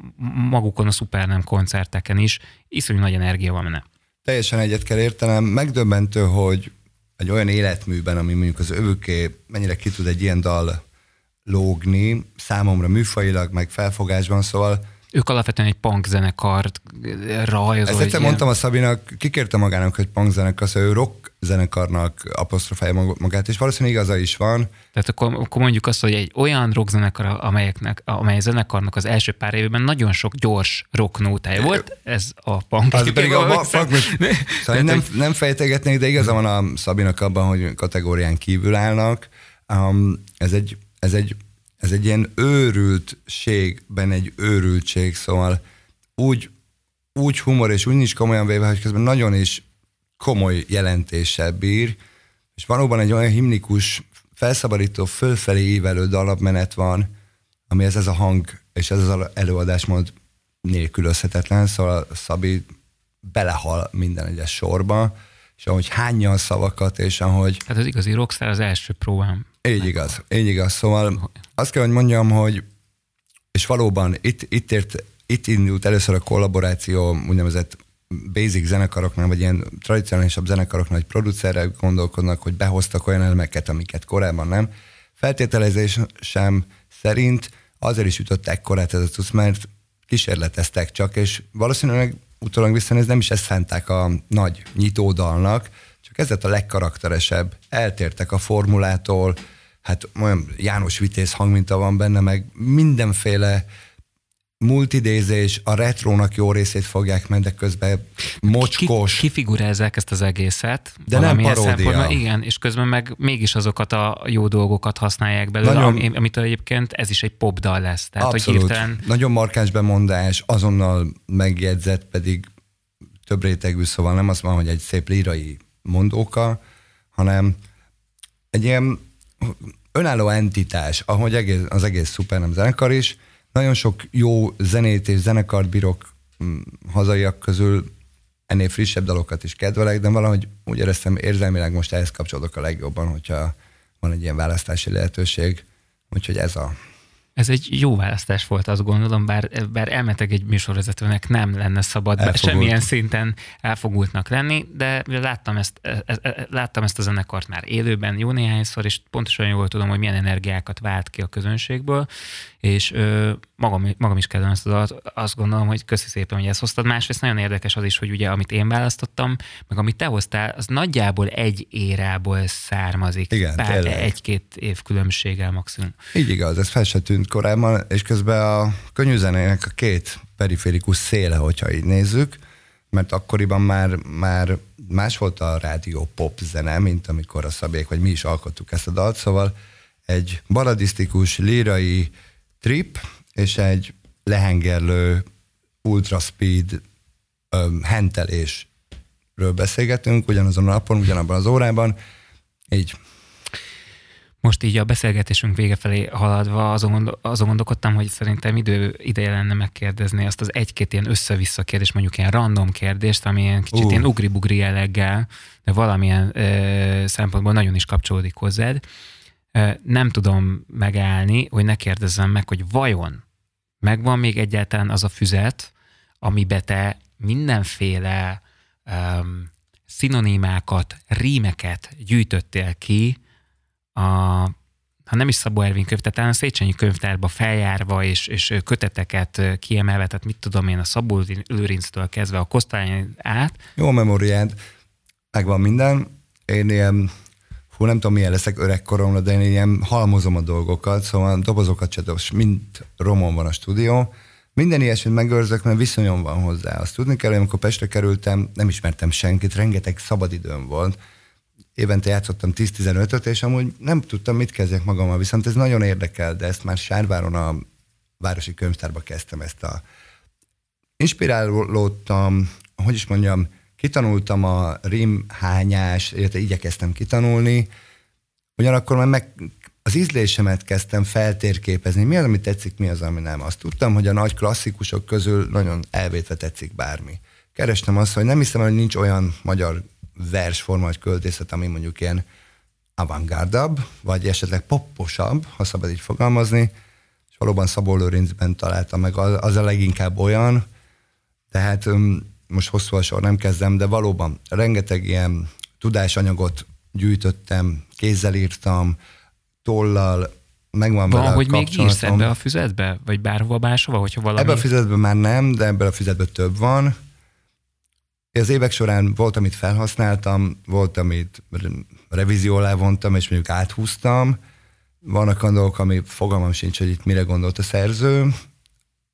S2: magukon a szupernem koncerteken is. Iszonyú nagy energia van benne.
S3: Teljesen egyet kell értenem. Megdöbbentő, hogy egy olyan életműben, ami mondjuk az övüké mennyire ki tud egy ilyen dal lógni, számomra műfajilag, meg felfogásban, szóval
S2: ők alapvetően egy punk zenekart rajzol.
S3: Ezt egyszer mondtam a Szabinak, kikérte magának, hogy punk zenekar, szóval ő rock zenekarnak apostrofálja magát, és valószínűleg igaza is van.
S2: Tehát akkor, akkor mondjuk azt, hogy egy olyan rock zenekar, amelyeknek, amely zenekarnak az első pár évben nagyon sok gyors rock nótája volt, ez a punk.
S3: Az pedig a, punk, szóval nem, nem fejtegetnék, de igaza van a Szabinak abban, hogy kategórián kívül állnak. Um, ez egy ez egy, ez egy ilyen őrültségben egy őrültség, szóval úgy, úgy humor és úgy nincs komolyan véve, hogy közben nagyon is komoly jelentéssel bír, és valóban egy olyan himnikus, felszabadító, fölfelé ívelő dalapmenet van, ami ez, ez a hang és ez az előadásmód nélkülözhetetlen, szóval Szabi belehal minden egyes sorba, és ahogy hányja a szavakat, és ahogy...
S2: Hát az igazi rockstar az első próbám.
S3: Így igaz, így igaz. Szóval azt kell, hogy mondjam, hogy és valóban itt, itt, ért, itt indult először a kollaboráció úgynevezett basic zenekaroknál, vagy ilyen tradicionálisabb zenekaroknál, hogy producerrel gondolkodnak, hogy behoztak olyan elemeket, amiket korábban nem. Feltételezés sem szerint azért is ütották korát ez a cusz, mert kísérleteztek csak, és valószínűleg utólag viszont ez nem is ezt szánták a nagy nyitódalnak, csak ez lett a legkarakteresebb. Eltértek a formulától, hát olyan János Vitéz hangminta van benne, meg mindenféle multidézés, a retrónak jó részét fogják menni, de közben mocskos.
S2: Ki, kifigurázzák ezt az egészet.
S3: De nem paródia.
S2: Igen, és közben meg mégis azokat a jó dolgokat használják belőle, Nagyon, amit egyébként ez is egy popdal lesz.
S3: Tehát, abszolút. Hogy hirtelen... Nagyon markáns bemondás, azonnal megjegyzett, pedig több rétegű, szóval nem az van, hogy egy szép lírai mondóka, hanem egy ilyen önálló entitás, ahogy egész, az egész szuper nem zenekar is. Nagyon sok jó zenét és zenekart bírok hm, hazaiak közül, ennél frissebb dalokat is kedvelek, de valahogy úgy éreztem érzelmileg most ehhez kapcsolódok a legjobban, hogyha van egy ilyen választási lehetőség. Úgyhogy ez a
S2: ez egy jó választás volt, azt gondolom, bár, bár elmetek egy műsorvezetőnek nem lenne szabad Elfogult. semmilyen szinten elfogultnak lenni, de láttam ezt, e, e, e, láttam ezt a zenekart már élőben jó néhányszor, és pontosan jól tudom, hogy milyen energiákat vált ki a közönségből, és ö, magam, magam is kedvem ezt az azt gondolom, hogy köszi szépen, hogy ezt hoztad. Másrészt nagyon érdekes az is, hogy ugye amit én választottam, meg amit te hoztál, az nagyjából egy érából származik.
S3: Igen,
S2: egy-két év különbséggel maximum.
S3: Így igaz, ez fel se tűnt korábban, és közben a könyvzenének a két periférikus széle, hogyha így nézzük, mert akkoriban már, már más volt a rádió pop zene, mint amikor a szabék, vagy mi is alkottuk ezt a dalt, szóval egy baladisztikus, lírai trip, és egy lehengerlő ultra speed ö, hentelés ről beszélgetünk, ugyanazon a napon, ugyanabban az órában, így.
S2: Most így a beszélgetésünk vége felé haladva azon, gondol, azon gondolkodtam, hogy szerintem idő, ideje lenne megkérdezni azt az egy-két ilyen össze-vissza kérdést, mondjuk ilyen random kérdést, ami ilyen kicsit uh. ilyen ugri-bugri jelleggel, de valamilyen ö, szempontból nagyon is kapcsolódik hozzád. Ö, nem tudom megállni, hogy ne kérdezzem meg, hogy vajon megvan még egyáltalán az a füzet, amibe te mindenféle um, szinonimákat, rímeket gyűjtöttél ki, a, ha nem is Szabó Ervin könyv, tehát a Széchenyi könyvtárba feljárva és, és köteteket kiemelve, tehát mit tudom én, a Szabó Lőrinctől kezdve a Kosztályon át.
S3: Jó memóriád, megvan minden. Én ilyen, hú, nem tudom milyen leszek öregkoromra, de én ilyen halmozom a dolgokat, szóval dobozokat se mind romon van a stúdió, minden ilyesmit megőrzök, mert viszonyom van hozzá. Azt tudni kell, hogy amikor Pestre kerültem, nem ismertem senkit, rengeteg szabadidőm volt. Évente játszottam 10-15-öt, és amúgy nem tudtam, mit kezdjek magammal, viszont ez nagyon érdekel, de ezt már Sárváron a Városi Könyvtárba kezdtem ezt a... Inspirálódtam, hogy is mondjam, kitanultam a rimhányás, illetve igyekeztem kitanulni, ugyanakkor már meg az ízlésemet kezdtem feltérképezni. Mi az, ami tetszik, mi az, ami nem. Azt tudtam, hogy a nagy klasszikusok közül nagyon elvétve tetszik bármi. Kerestem azt, hogy nem hiszem, hogy nincs olyan magyar versforma vagy költészet, ami mondjuk ilyen avantgardabb, vagy esetleg popposabb, ha szabad így fogalmazni, és valóban Szabó Lőrincben találtam meg, az a leginkább olyan, tehát most hosszú a sor nem kezdem, de valóban rengeteg ilyen tudásanyagot gyűjtöttem, kézzel írtam, tollal, megvan
S2: Van, hogy még írsz ebbe a füzetbe? Vagy bárhova máshova, hogyha valami...
S3: Ebbe a füzetben már nem, de ebben a füzetben több van. Az évek során volt, amit felhasználtam, volt, amit revízió alá vontam, és mondjuk áthúztam. Vannak olyan dolgok, ami fogalmam sincs, hogy itt mire gondolt a szerző.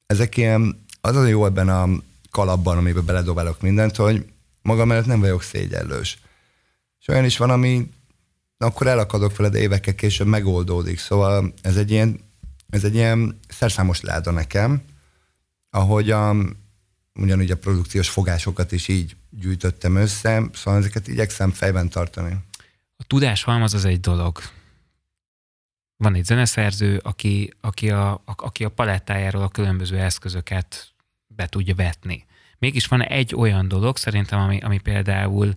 S3: Ezek ilyen, az az jó ebben a kalapban, amiben beledobálok mindent, hogy magam mellett nem vagyok szégyellős. És olyan is van, ami akkor elakadok veled évekkel később megoldódik. Szóval ez egy ilyen, ez egy ilyen szerszámos láda nekem, ahogy a, ugyanúgy a produkciós fogásokat is így gyűjtöttem össze, szóval ezeket igyekszem fejben tartani.
S2: A tudás halmaz az egy dolog. Van egy zeneszerző, aki, aki, a, a, aki a palettájáról a különböző eszközöket be tudja vetni. Mégis van egy olyan dolog, szerintem, ami, ami például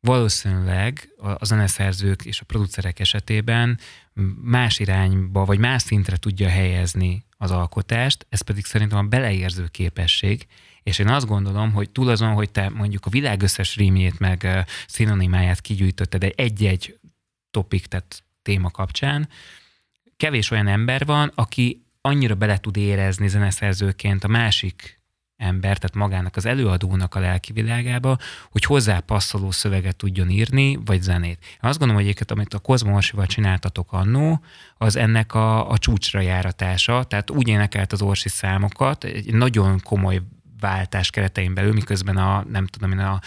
S2: valószínűleg a zeneszerzők és a producerek esetében más irányba, vagy más szintre tudja helyezni az alkotást, ez pedig szerintem a beleérző képesség, és én azt gondolom, hogy túl azon, hogy te mondjuk a világ összes rímjét meg szinonimáját kigyűjtötted egy-egy topik, tehát téma kapcsán, kevés olyan ember van, aki annyira bele tud érezni zeneszerzőként a másik ember, tehát magának az előadónak a lelki világába, hogy hozzá passzoló szöveget tudjon írni, vagy zenét. Én azt gondolom, hogy egyébként, amit a Kozmo csináltatok annó, az ennek a, a csúcsra járatása, tehát úgy énekelt az Orsi számokat, egy nagyon komoly váltás keretein belül, miközben a, nem tudom én, a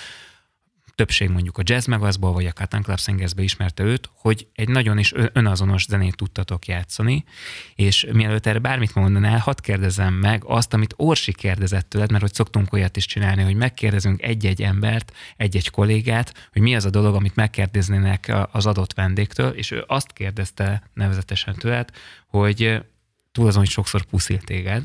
S2: többség mondjuk a Jazz Megazból, vagy a Cotton Club Singersbe ismerte őt, hogy egy nagyon is önazonos zenét tudtatok játszani, és mielőtt erre bármit mondanál, hadd kérdezem meg azt, amit Orsi kérdezett tőled, mert hogy szoktunk olyat is csinálni, hogy megkérdezünk egy-egy embert, egy-egy kollégát, hogy mi az a dolog, amit megkérdeznének az adott vendégtől, és ő azt kérdezte nevezetesen tőled, hogy túl azon, hogy sokszor puszilt téged,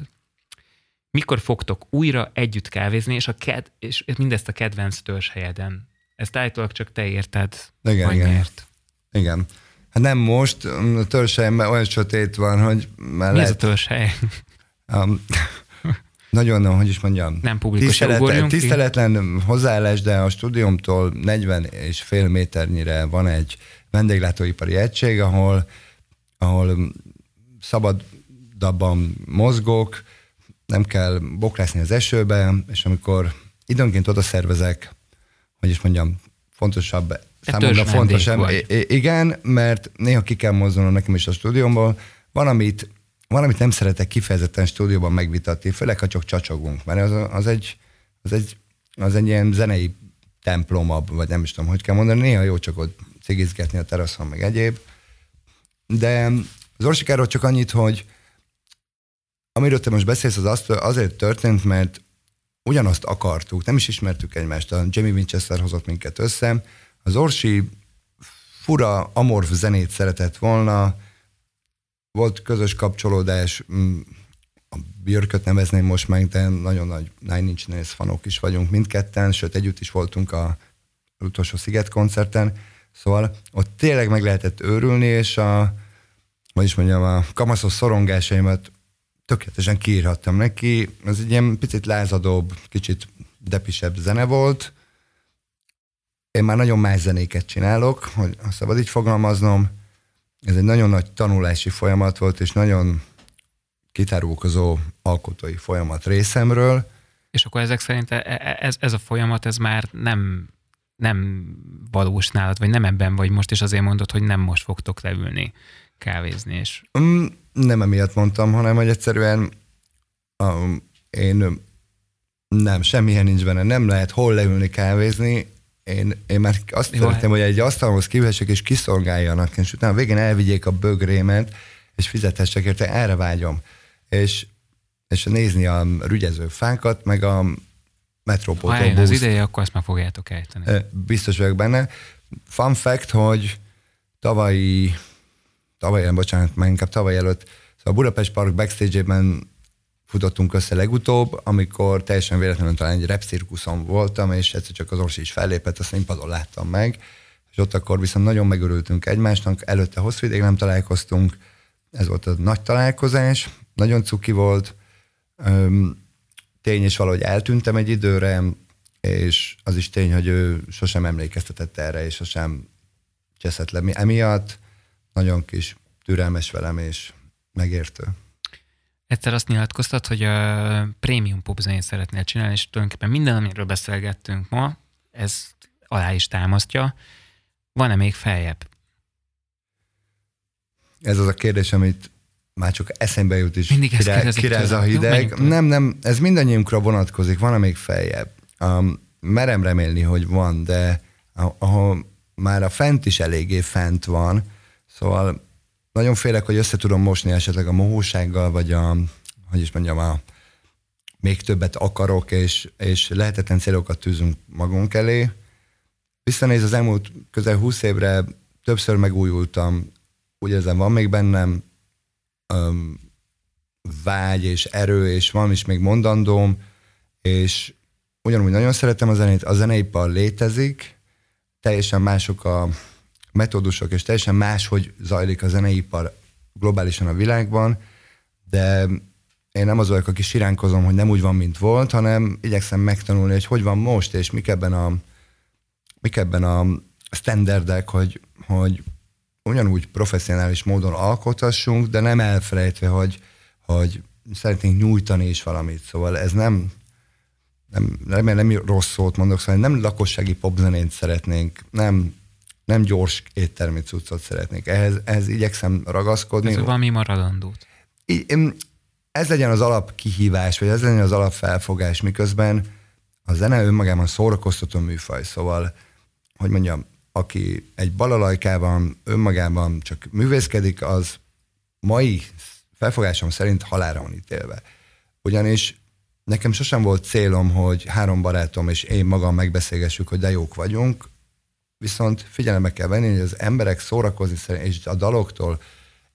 S2: mikor fogtok újra együtt kávézni, és, a ked- és mindezt a kedvenc törzshelyeden ezt állítólag csak te érted,
S3: igen, igen.
S2: miért.
S3: Igen. Hát nem most, a törzshelyemben olyan sötét van, hogy
S2: már Mi lehet... ez a törzshely?
S3: Um, nagyon, hogy is mondjam,
S2: nem publikus
S3: tiszteletlen, tiszteletlen hozzáállás, de a stúdiumtól 40 és fél méternyire van egy vendéglátóipari egység, ahol, ahol szabadabban mozgok, nem kell bokrászni az esőbe, és amikor időnként oda szervezek hogy is mondjam, fontosabb, számomra fontos. Igen, mert néha ki kell mozdulnom nekem is a stúdiómból. Van, amit, van, amit nem szeretek kifejezetten stúdióban megvitatni, főleg, ha csak csacsogunk, mert az, az, egy, az, egy, az egy ilyen zenei templomabb, vagy nem is tudom, hogy kell mondani, néha jó csak ott cigizgetni a teraszon, meg egyéb. De az Orsikáról csak annyit, hogy amiről te most beszélsz, az azért történt, mert ugyanazt akartuk, nem is ismertük egymást, a Jamie Winchester hozott minket össze, az Orsi fura, amorf zenét szeretett volna, volt közös kapcsolódás, mm, a Björköt nevezném most meg, de nagyon nagy Nine Inch Nails fanok is vagyunk mindketten, sőt együtt is voltunk a utolsó Sziget koncerten, szóval ott tényleg meg lehetett őrülni, és a, vagy is mondjam, a kamaszos szorongásaimat tökéletesen kiírhattam neki. Ez egy ilyen picit lázadóbb, kicsit depisebb zene volt. Én már nagyon más zenéket csinálok, hogy szabad így fogalmaznom. Ez egy nagyon nagy tanulási folyamat volt, és nagyon kitárulkozó alkotói folyamat részemről.
S2: És akkor ezek szerint e, e, ez, ez a folyamat, ez már nem, nem valós nálad, vagy nem ebben vagy most, és azért mondod, hogy nem most fogtok leülni kávézni. És...
S3: Mm, nem emiatt mondtam, hanem hogy egyszerűen um, én nem, semmilyen nincs benne, nem lehet hol leülni kávézni, én, én már azt Jó, szeretném, hogy egy asztalhoz kívülhessek és kiszolgáljanak, és utána végén elvigyék a bögrémet, és fizethessek érte, erre vágyom. És, és nézni a rügyező fákat, meg a metrópoltól. Ha
S2: az ideje, akkor ezt már fogjátok ejteni.
S3: Biztos vagyok benne. Fun fact, hogy tavalyi tavaly, bocsánat, már inkább tavaly előtt, szóval a Budapest Park backstage-ében futottunk össze legutóbb, amikor teljesen véletlenül talán egy repcirkuszon voltam, és egyszer csak az Orsi is fellépett, a színpadon láttam meg, és ott akkor viszont nagyon megörültünk egymásnak, előtte hosszú ideig nem találkoztunk, ez volt a nagy találkozás, nagyon cuki volt, tény és valahogy eltűntem egy időre, és az is tény, hogy ő sosem emlékeztetett erre, és sosem cseszett le emiatt nagyon kis türelmes velem és megértő.
S2: Egyszer azt nyilatkoztat, hogy a prémium popzenét szeretnél csinálni, és tulajdonképpen minden, amiről beszélgettünk ma, ez alá is támasztja. Van-e még feljebb?
S3: Ez az a kérdés, amit már csak eszembe jut is. Mindig kiráz, kiráz a hideg. Jó, nem, nem, ez mindannyiunkra vonatkozik, van-e még feljebb? Um, merem remélni, hogy van, de ahol már a fent is eléggé fent van, Szóval nagyon félek, hogy össze tudom mosni esetleg a mohósággal, vagy a, hogy is mondjam, a még többet akarok, és, és lehetetlen célokat tűzünk magunk elé. Visszanéz az elmúlt közel 20 évre, többször megújultam, úgy érzem, van még bennem um, vágy és erő, és van is még mondandóm, és ugyanúgy nagyon szeretem a zenét, a zeneipar létezik, teljesen mások a, metódusok, és teljesen más, hogy zajlik a zeneipar globálisan a világban, de én nem az vagyok, aki siránkozom, hogy nem úgy van, mint volt, hanem igyekszem megtanulni, hogy hogy van most, és mik ebben a, mik ebben a standardek, hogy, hogy ugyanúgy professzionális módon alkothassunk, de nem elfelejtve, hogy, hogy szeretnénk nyújtani is valamit. Szóval ez nem, nem, remélem nem rossz szót mondok, szóval nem lakossági popzenét szeretnénk, nem nem gyors éttermi cuccot szeretnék. Ehhez, ehhez igyekszem ragaszkodni.
S2: Ez valami maradandót.
S3: Ez legyen az alap kihívás, vagy ez legyen az alap felfogás, miközben a zene önmagában szórakoztató műfaj, szóval, hogy mondjam, aki egy balalajkában önmagában csak művészkedik, az mai felfogásom szerint halára van ítélve. Ugyanis nekem sosem volt célom, hogy három barátom és én magam megbeszélgessük, hogy de jók vagyunk, viszont figyelembe kell venni, hogy az emberek szórakozni szeretnek, és a daloktól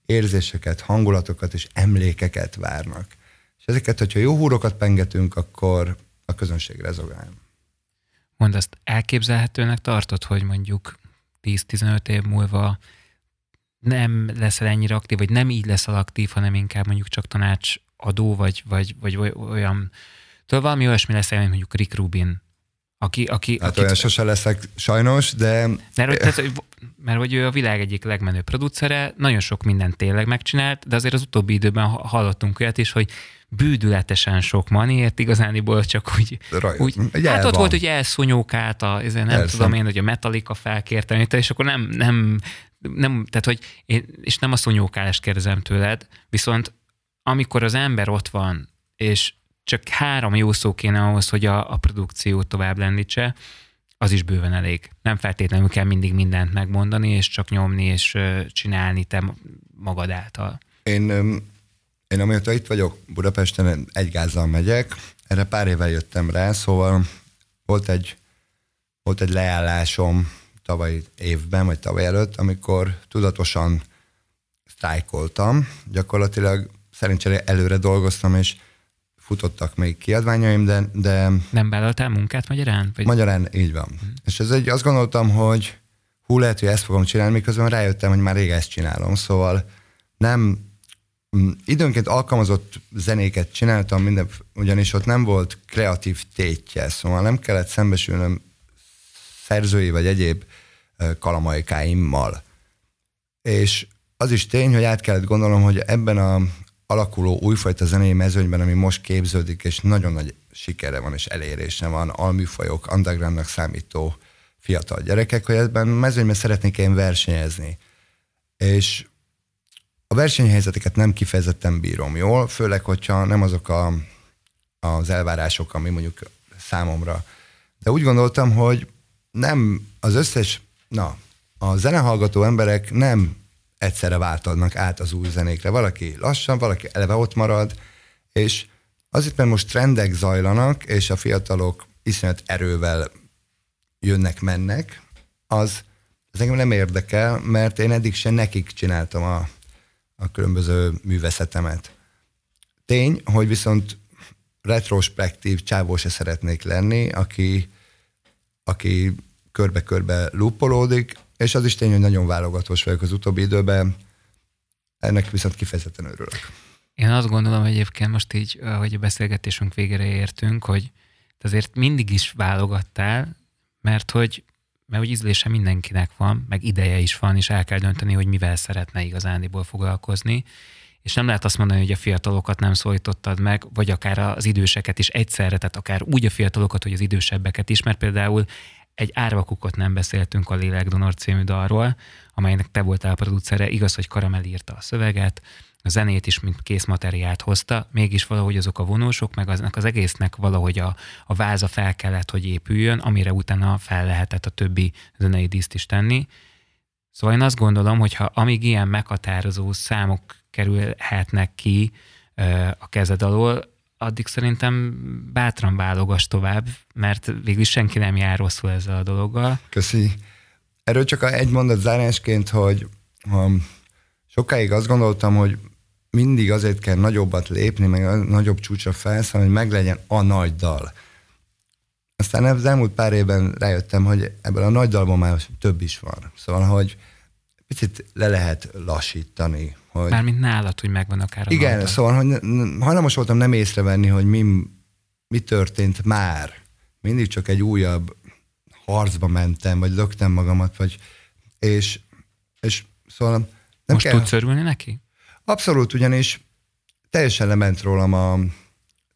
S3: érzéseket, hangulatokat és emlékeket várnak. És ezeket, hogyha jó húrokat pengetünk, akkor a közönség rezogál.
S2: Mondd, azt elképzelhetőnek tartod, hogy mondjuk 10-15 év múlva nem leszel ennyire aktív, vagy nem így leszel aktív, hanem inkább mondjuk csak tanácsadó, vagy, vagy, vagy olyan, tudod, valami olyasmi lesz, mint mondjuk Rick Rubin aki, aki,
S3: hát akit, olyan sose leszek sajnos, de...
S2: Mert, tehát, mert hogy ő a világ egyik legmenőbb producere, nagyon sok mindent tényleg megcsinált, de azért az utóbbi időben hallottunk olyat is, hogy bűdületesen sok maniért, igazániból csak úgy, Raj, úgy hát ott volt, hogy elszonyókált, a, nem Persze. tudom én, hogy a Metallica felkérte, és akkor nem, nem, nem tehát hogy én, és nem a szonyókálást kérdezem tőled, viszont amikor az ember ott van, és csak három jó szó kéne ahhoz, hogy a, a produkciót tovább lendítse, az is bőven elég. Nem feltétlenül kell mindig mindent megmondani, és csak nyomni, és csinálni te magad által.
S3: Én én amióta itt vagyok Budapesten, egy gázzal megyek, erre pár éve jöttem rá, szóval volt egy, volt egy leállásom tavaly évben, vagy tavaly előtt, amikor tudatosan sztrájkoltam. Gyakorlatilag szerencsére előre dolgoztam, és futottak még kiadványaim, de... de
S2: Nem vállaltál munkát magyarán?
S3: Vagy? Magyarán, így van. Hmm. És ez egy, azt gondoltam, hogy hú, lehet, hogy ezt fogom csinálni, miközben rájöttem, hogy már rég ezt csinálom, szóval nem időnként alkalmazott zenéket csináltam, minden, ugyanis ott nem volt kreatív tétje, szóval nem kellett szembesülnöm szerzői vagy egyéb kalamajkáimmal. És az is tény, hogy át kellett gondolnom, hogy ebben a alakuló újfajta zenei mezőnyben, ami most képződik, és nagyon nagy sikere van és elérése van, alműfajok, undergroundnak számító fiatal gyerekek, hogy ebben mezőnyben szeretnék én versenyezni. És a versenyhelyzeteket nem kifejezetten bírom jól, főleg, hogyha nem azok a, az elvárások, ami mondjuk számomra. De úgy gondoltam, hogy nem az összes, na, a zenehallgató emberek nem egyszerre váltadnak át az új zenékre. Valaki lassan, valaki eleve ott marad, és azért, mert most trendek zajlanak, és a fiatalok iszonyat erővel jönnek-mennek, az, az engem nem érdekel, mert én eddig sem nekik csináltam a, a különböző művészetemet. Tény, hogy viszont retrospektív csávó se szeretnék lenni, aki, aki körbe-körbe lupolódik, és az is tény, hogy nagyon válogatós vagyok az utóbbi időben, ennek viszont kifejezetten örülök.
S2: Én azt gondolom egyébként most így, hogy a beszélgetésünk végére értünk, hogy azért mindig is válogattál, mert hogy, mert hogy ízlése mindenkinek van, meg ideje is van, és el kell dönteni, hogy mivel szeretne igazándiból foglalkozni. És nem lehet azt mondani, hogy a fiatalokat nem szólítottad meg, vagy akár az időseket is egyszerre, tehát akár úgy a fiatalokat, hogy az idősebbeket is, mert például egy árvakukot nem beszéltünk a Lélekdonor című dalról, amelynek te voltál a producere. Igaz, hogy Karamel írta a szöveget, a zenét is, mint készmateriált hozta, mégis valahogy azok a vonósok, meg aznak az egésznek valahogy a, a váza fel kellett, hogy épüljön, amire utána fel lehetett a többi zenei díszt is tenni. Szóval én azt gondolom, hogy ha amíg ilyen meghatározó számok kerülhetnek ki a kezed alól, addig szerintem bátran válogass tovább, mert végül senki nem jár rosszul ezzel a dologgal.
S3: Köszi. Erről csak egy mondat zárásként, hogy um, sokáig azt gondoltam, hogy mindig azért kell nagyobbat lépni, meg nagyobb csúcsra felszállni, hogy meglegyen a nagy dal. Aztán az elmúlt pár évben rájöttem, hogy ebből a nagy dalban már több is van. Szóval, hogy picit le lehet lassítani. Hogy...
S2: Mármint nálad, hogy megvan akár a
S3: Igen, szóval, hogy hajlamos voltam nem észrevenni, hogy mi, mi történt már. Mindig csak egy újabb harcba mentem, vagy löktem magamat, vagy és, és szóval
S2: nem Most kell... tudsz örülni neki?
S3: Abszolút, ugyanis teljesen lement rólam a,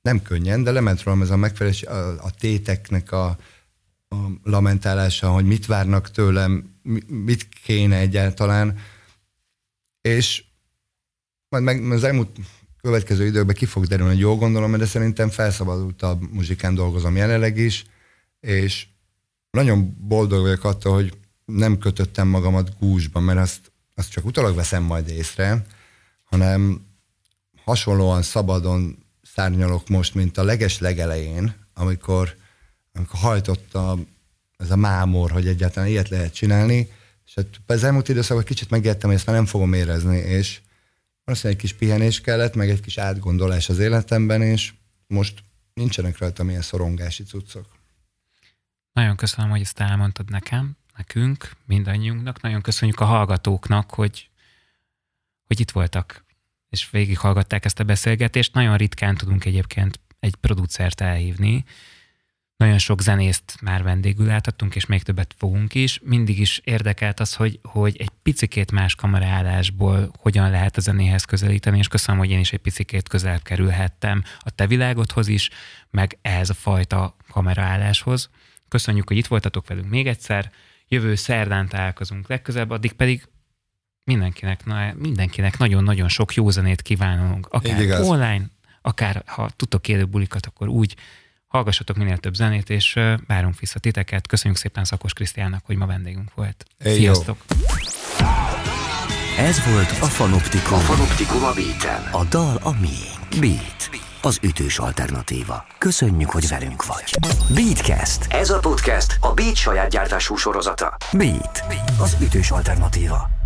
S3: nem könnyen, de lement rólam ez a megfelelés, a, a téteknek a, a lamentálása, hogy mit várnak tőlem, mit kéne egyáltalán, és majd meg az elmúlt következő időkben ki fog derülni, hogy jól gondolom, de szerintem felszabadultabb muzsikán dolgozom jelenleg is, és nagyon boldog vagyok attól, hogy nem kötöttem magamat gúzsba, mert azt, azt csak utólag veszem majd észre, hanem hasonlóan szabadon szárnyalok most, mint a leges legelején, amikor, amikor hajtotta ez a mámor, hogy egyáltalán ilyet lehet csinálni, és hát az elmúlt időszakban kicsit megértem, hogy ezt már nem fogom érezni, és valószínűleg egy kis pihenés kellett, meg egy kis átgondolás az életemben, és most nincsenek rajta ilyen szorongási cuccok.
S2: Nagyon köszönöm, hogy ezt elmondtad nekem, nekünk, mindannyiunknak. Nagyon köszönjük a hallgatóknak, hogy, hogy itt voltak, és végighallgatták ezt a beszélgetést. Nagyon ritkán tudunk egyébként egy producert elhívni, nagyon sok zenészt már vendégül láthattunk, és még többet fogunk is. Mindig is érdekelt az, hogy, hogy egy picikét más kameraállásból hogyan lehet a zenéhez közelíteni, és köszönöm, hogy én is egy picikét közel kerülhettem a te világodhoz is, meg ehhez a fajta kameraálláshoz. Köszönjük, hogy itt voltatok velünk még egyszer. Jövő szerdán találkozunk legközelebb, addig pedig mindenkinek, na, mindenkinek nagyon-nagyon sok jó zenét kívánunk. Akár online, akár ha tudtok élő bulikat, akkor úgy hallgassatok minél több zenét, és várunk vissza titeket. Köszönjük szépen Szakos Krisztiának, hogy ma vendégünk volt.
S3: Hey,
S2: Sziasztok!
S3: Jó.
S1: Ez volt a Fanoptikum. A Fanoptikum a Beaten. A dal a miénk. Beat. Az ütős alternatíva. Köszönjük, hogy velünk vagy. Beatcast. Ez a podcast a Beat saját gyártású sorozata. Beat. Az ütős alternatíva.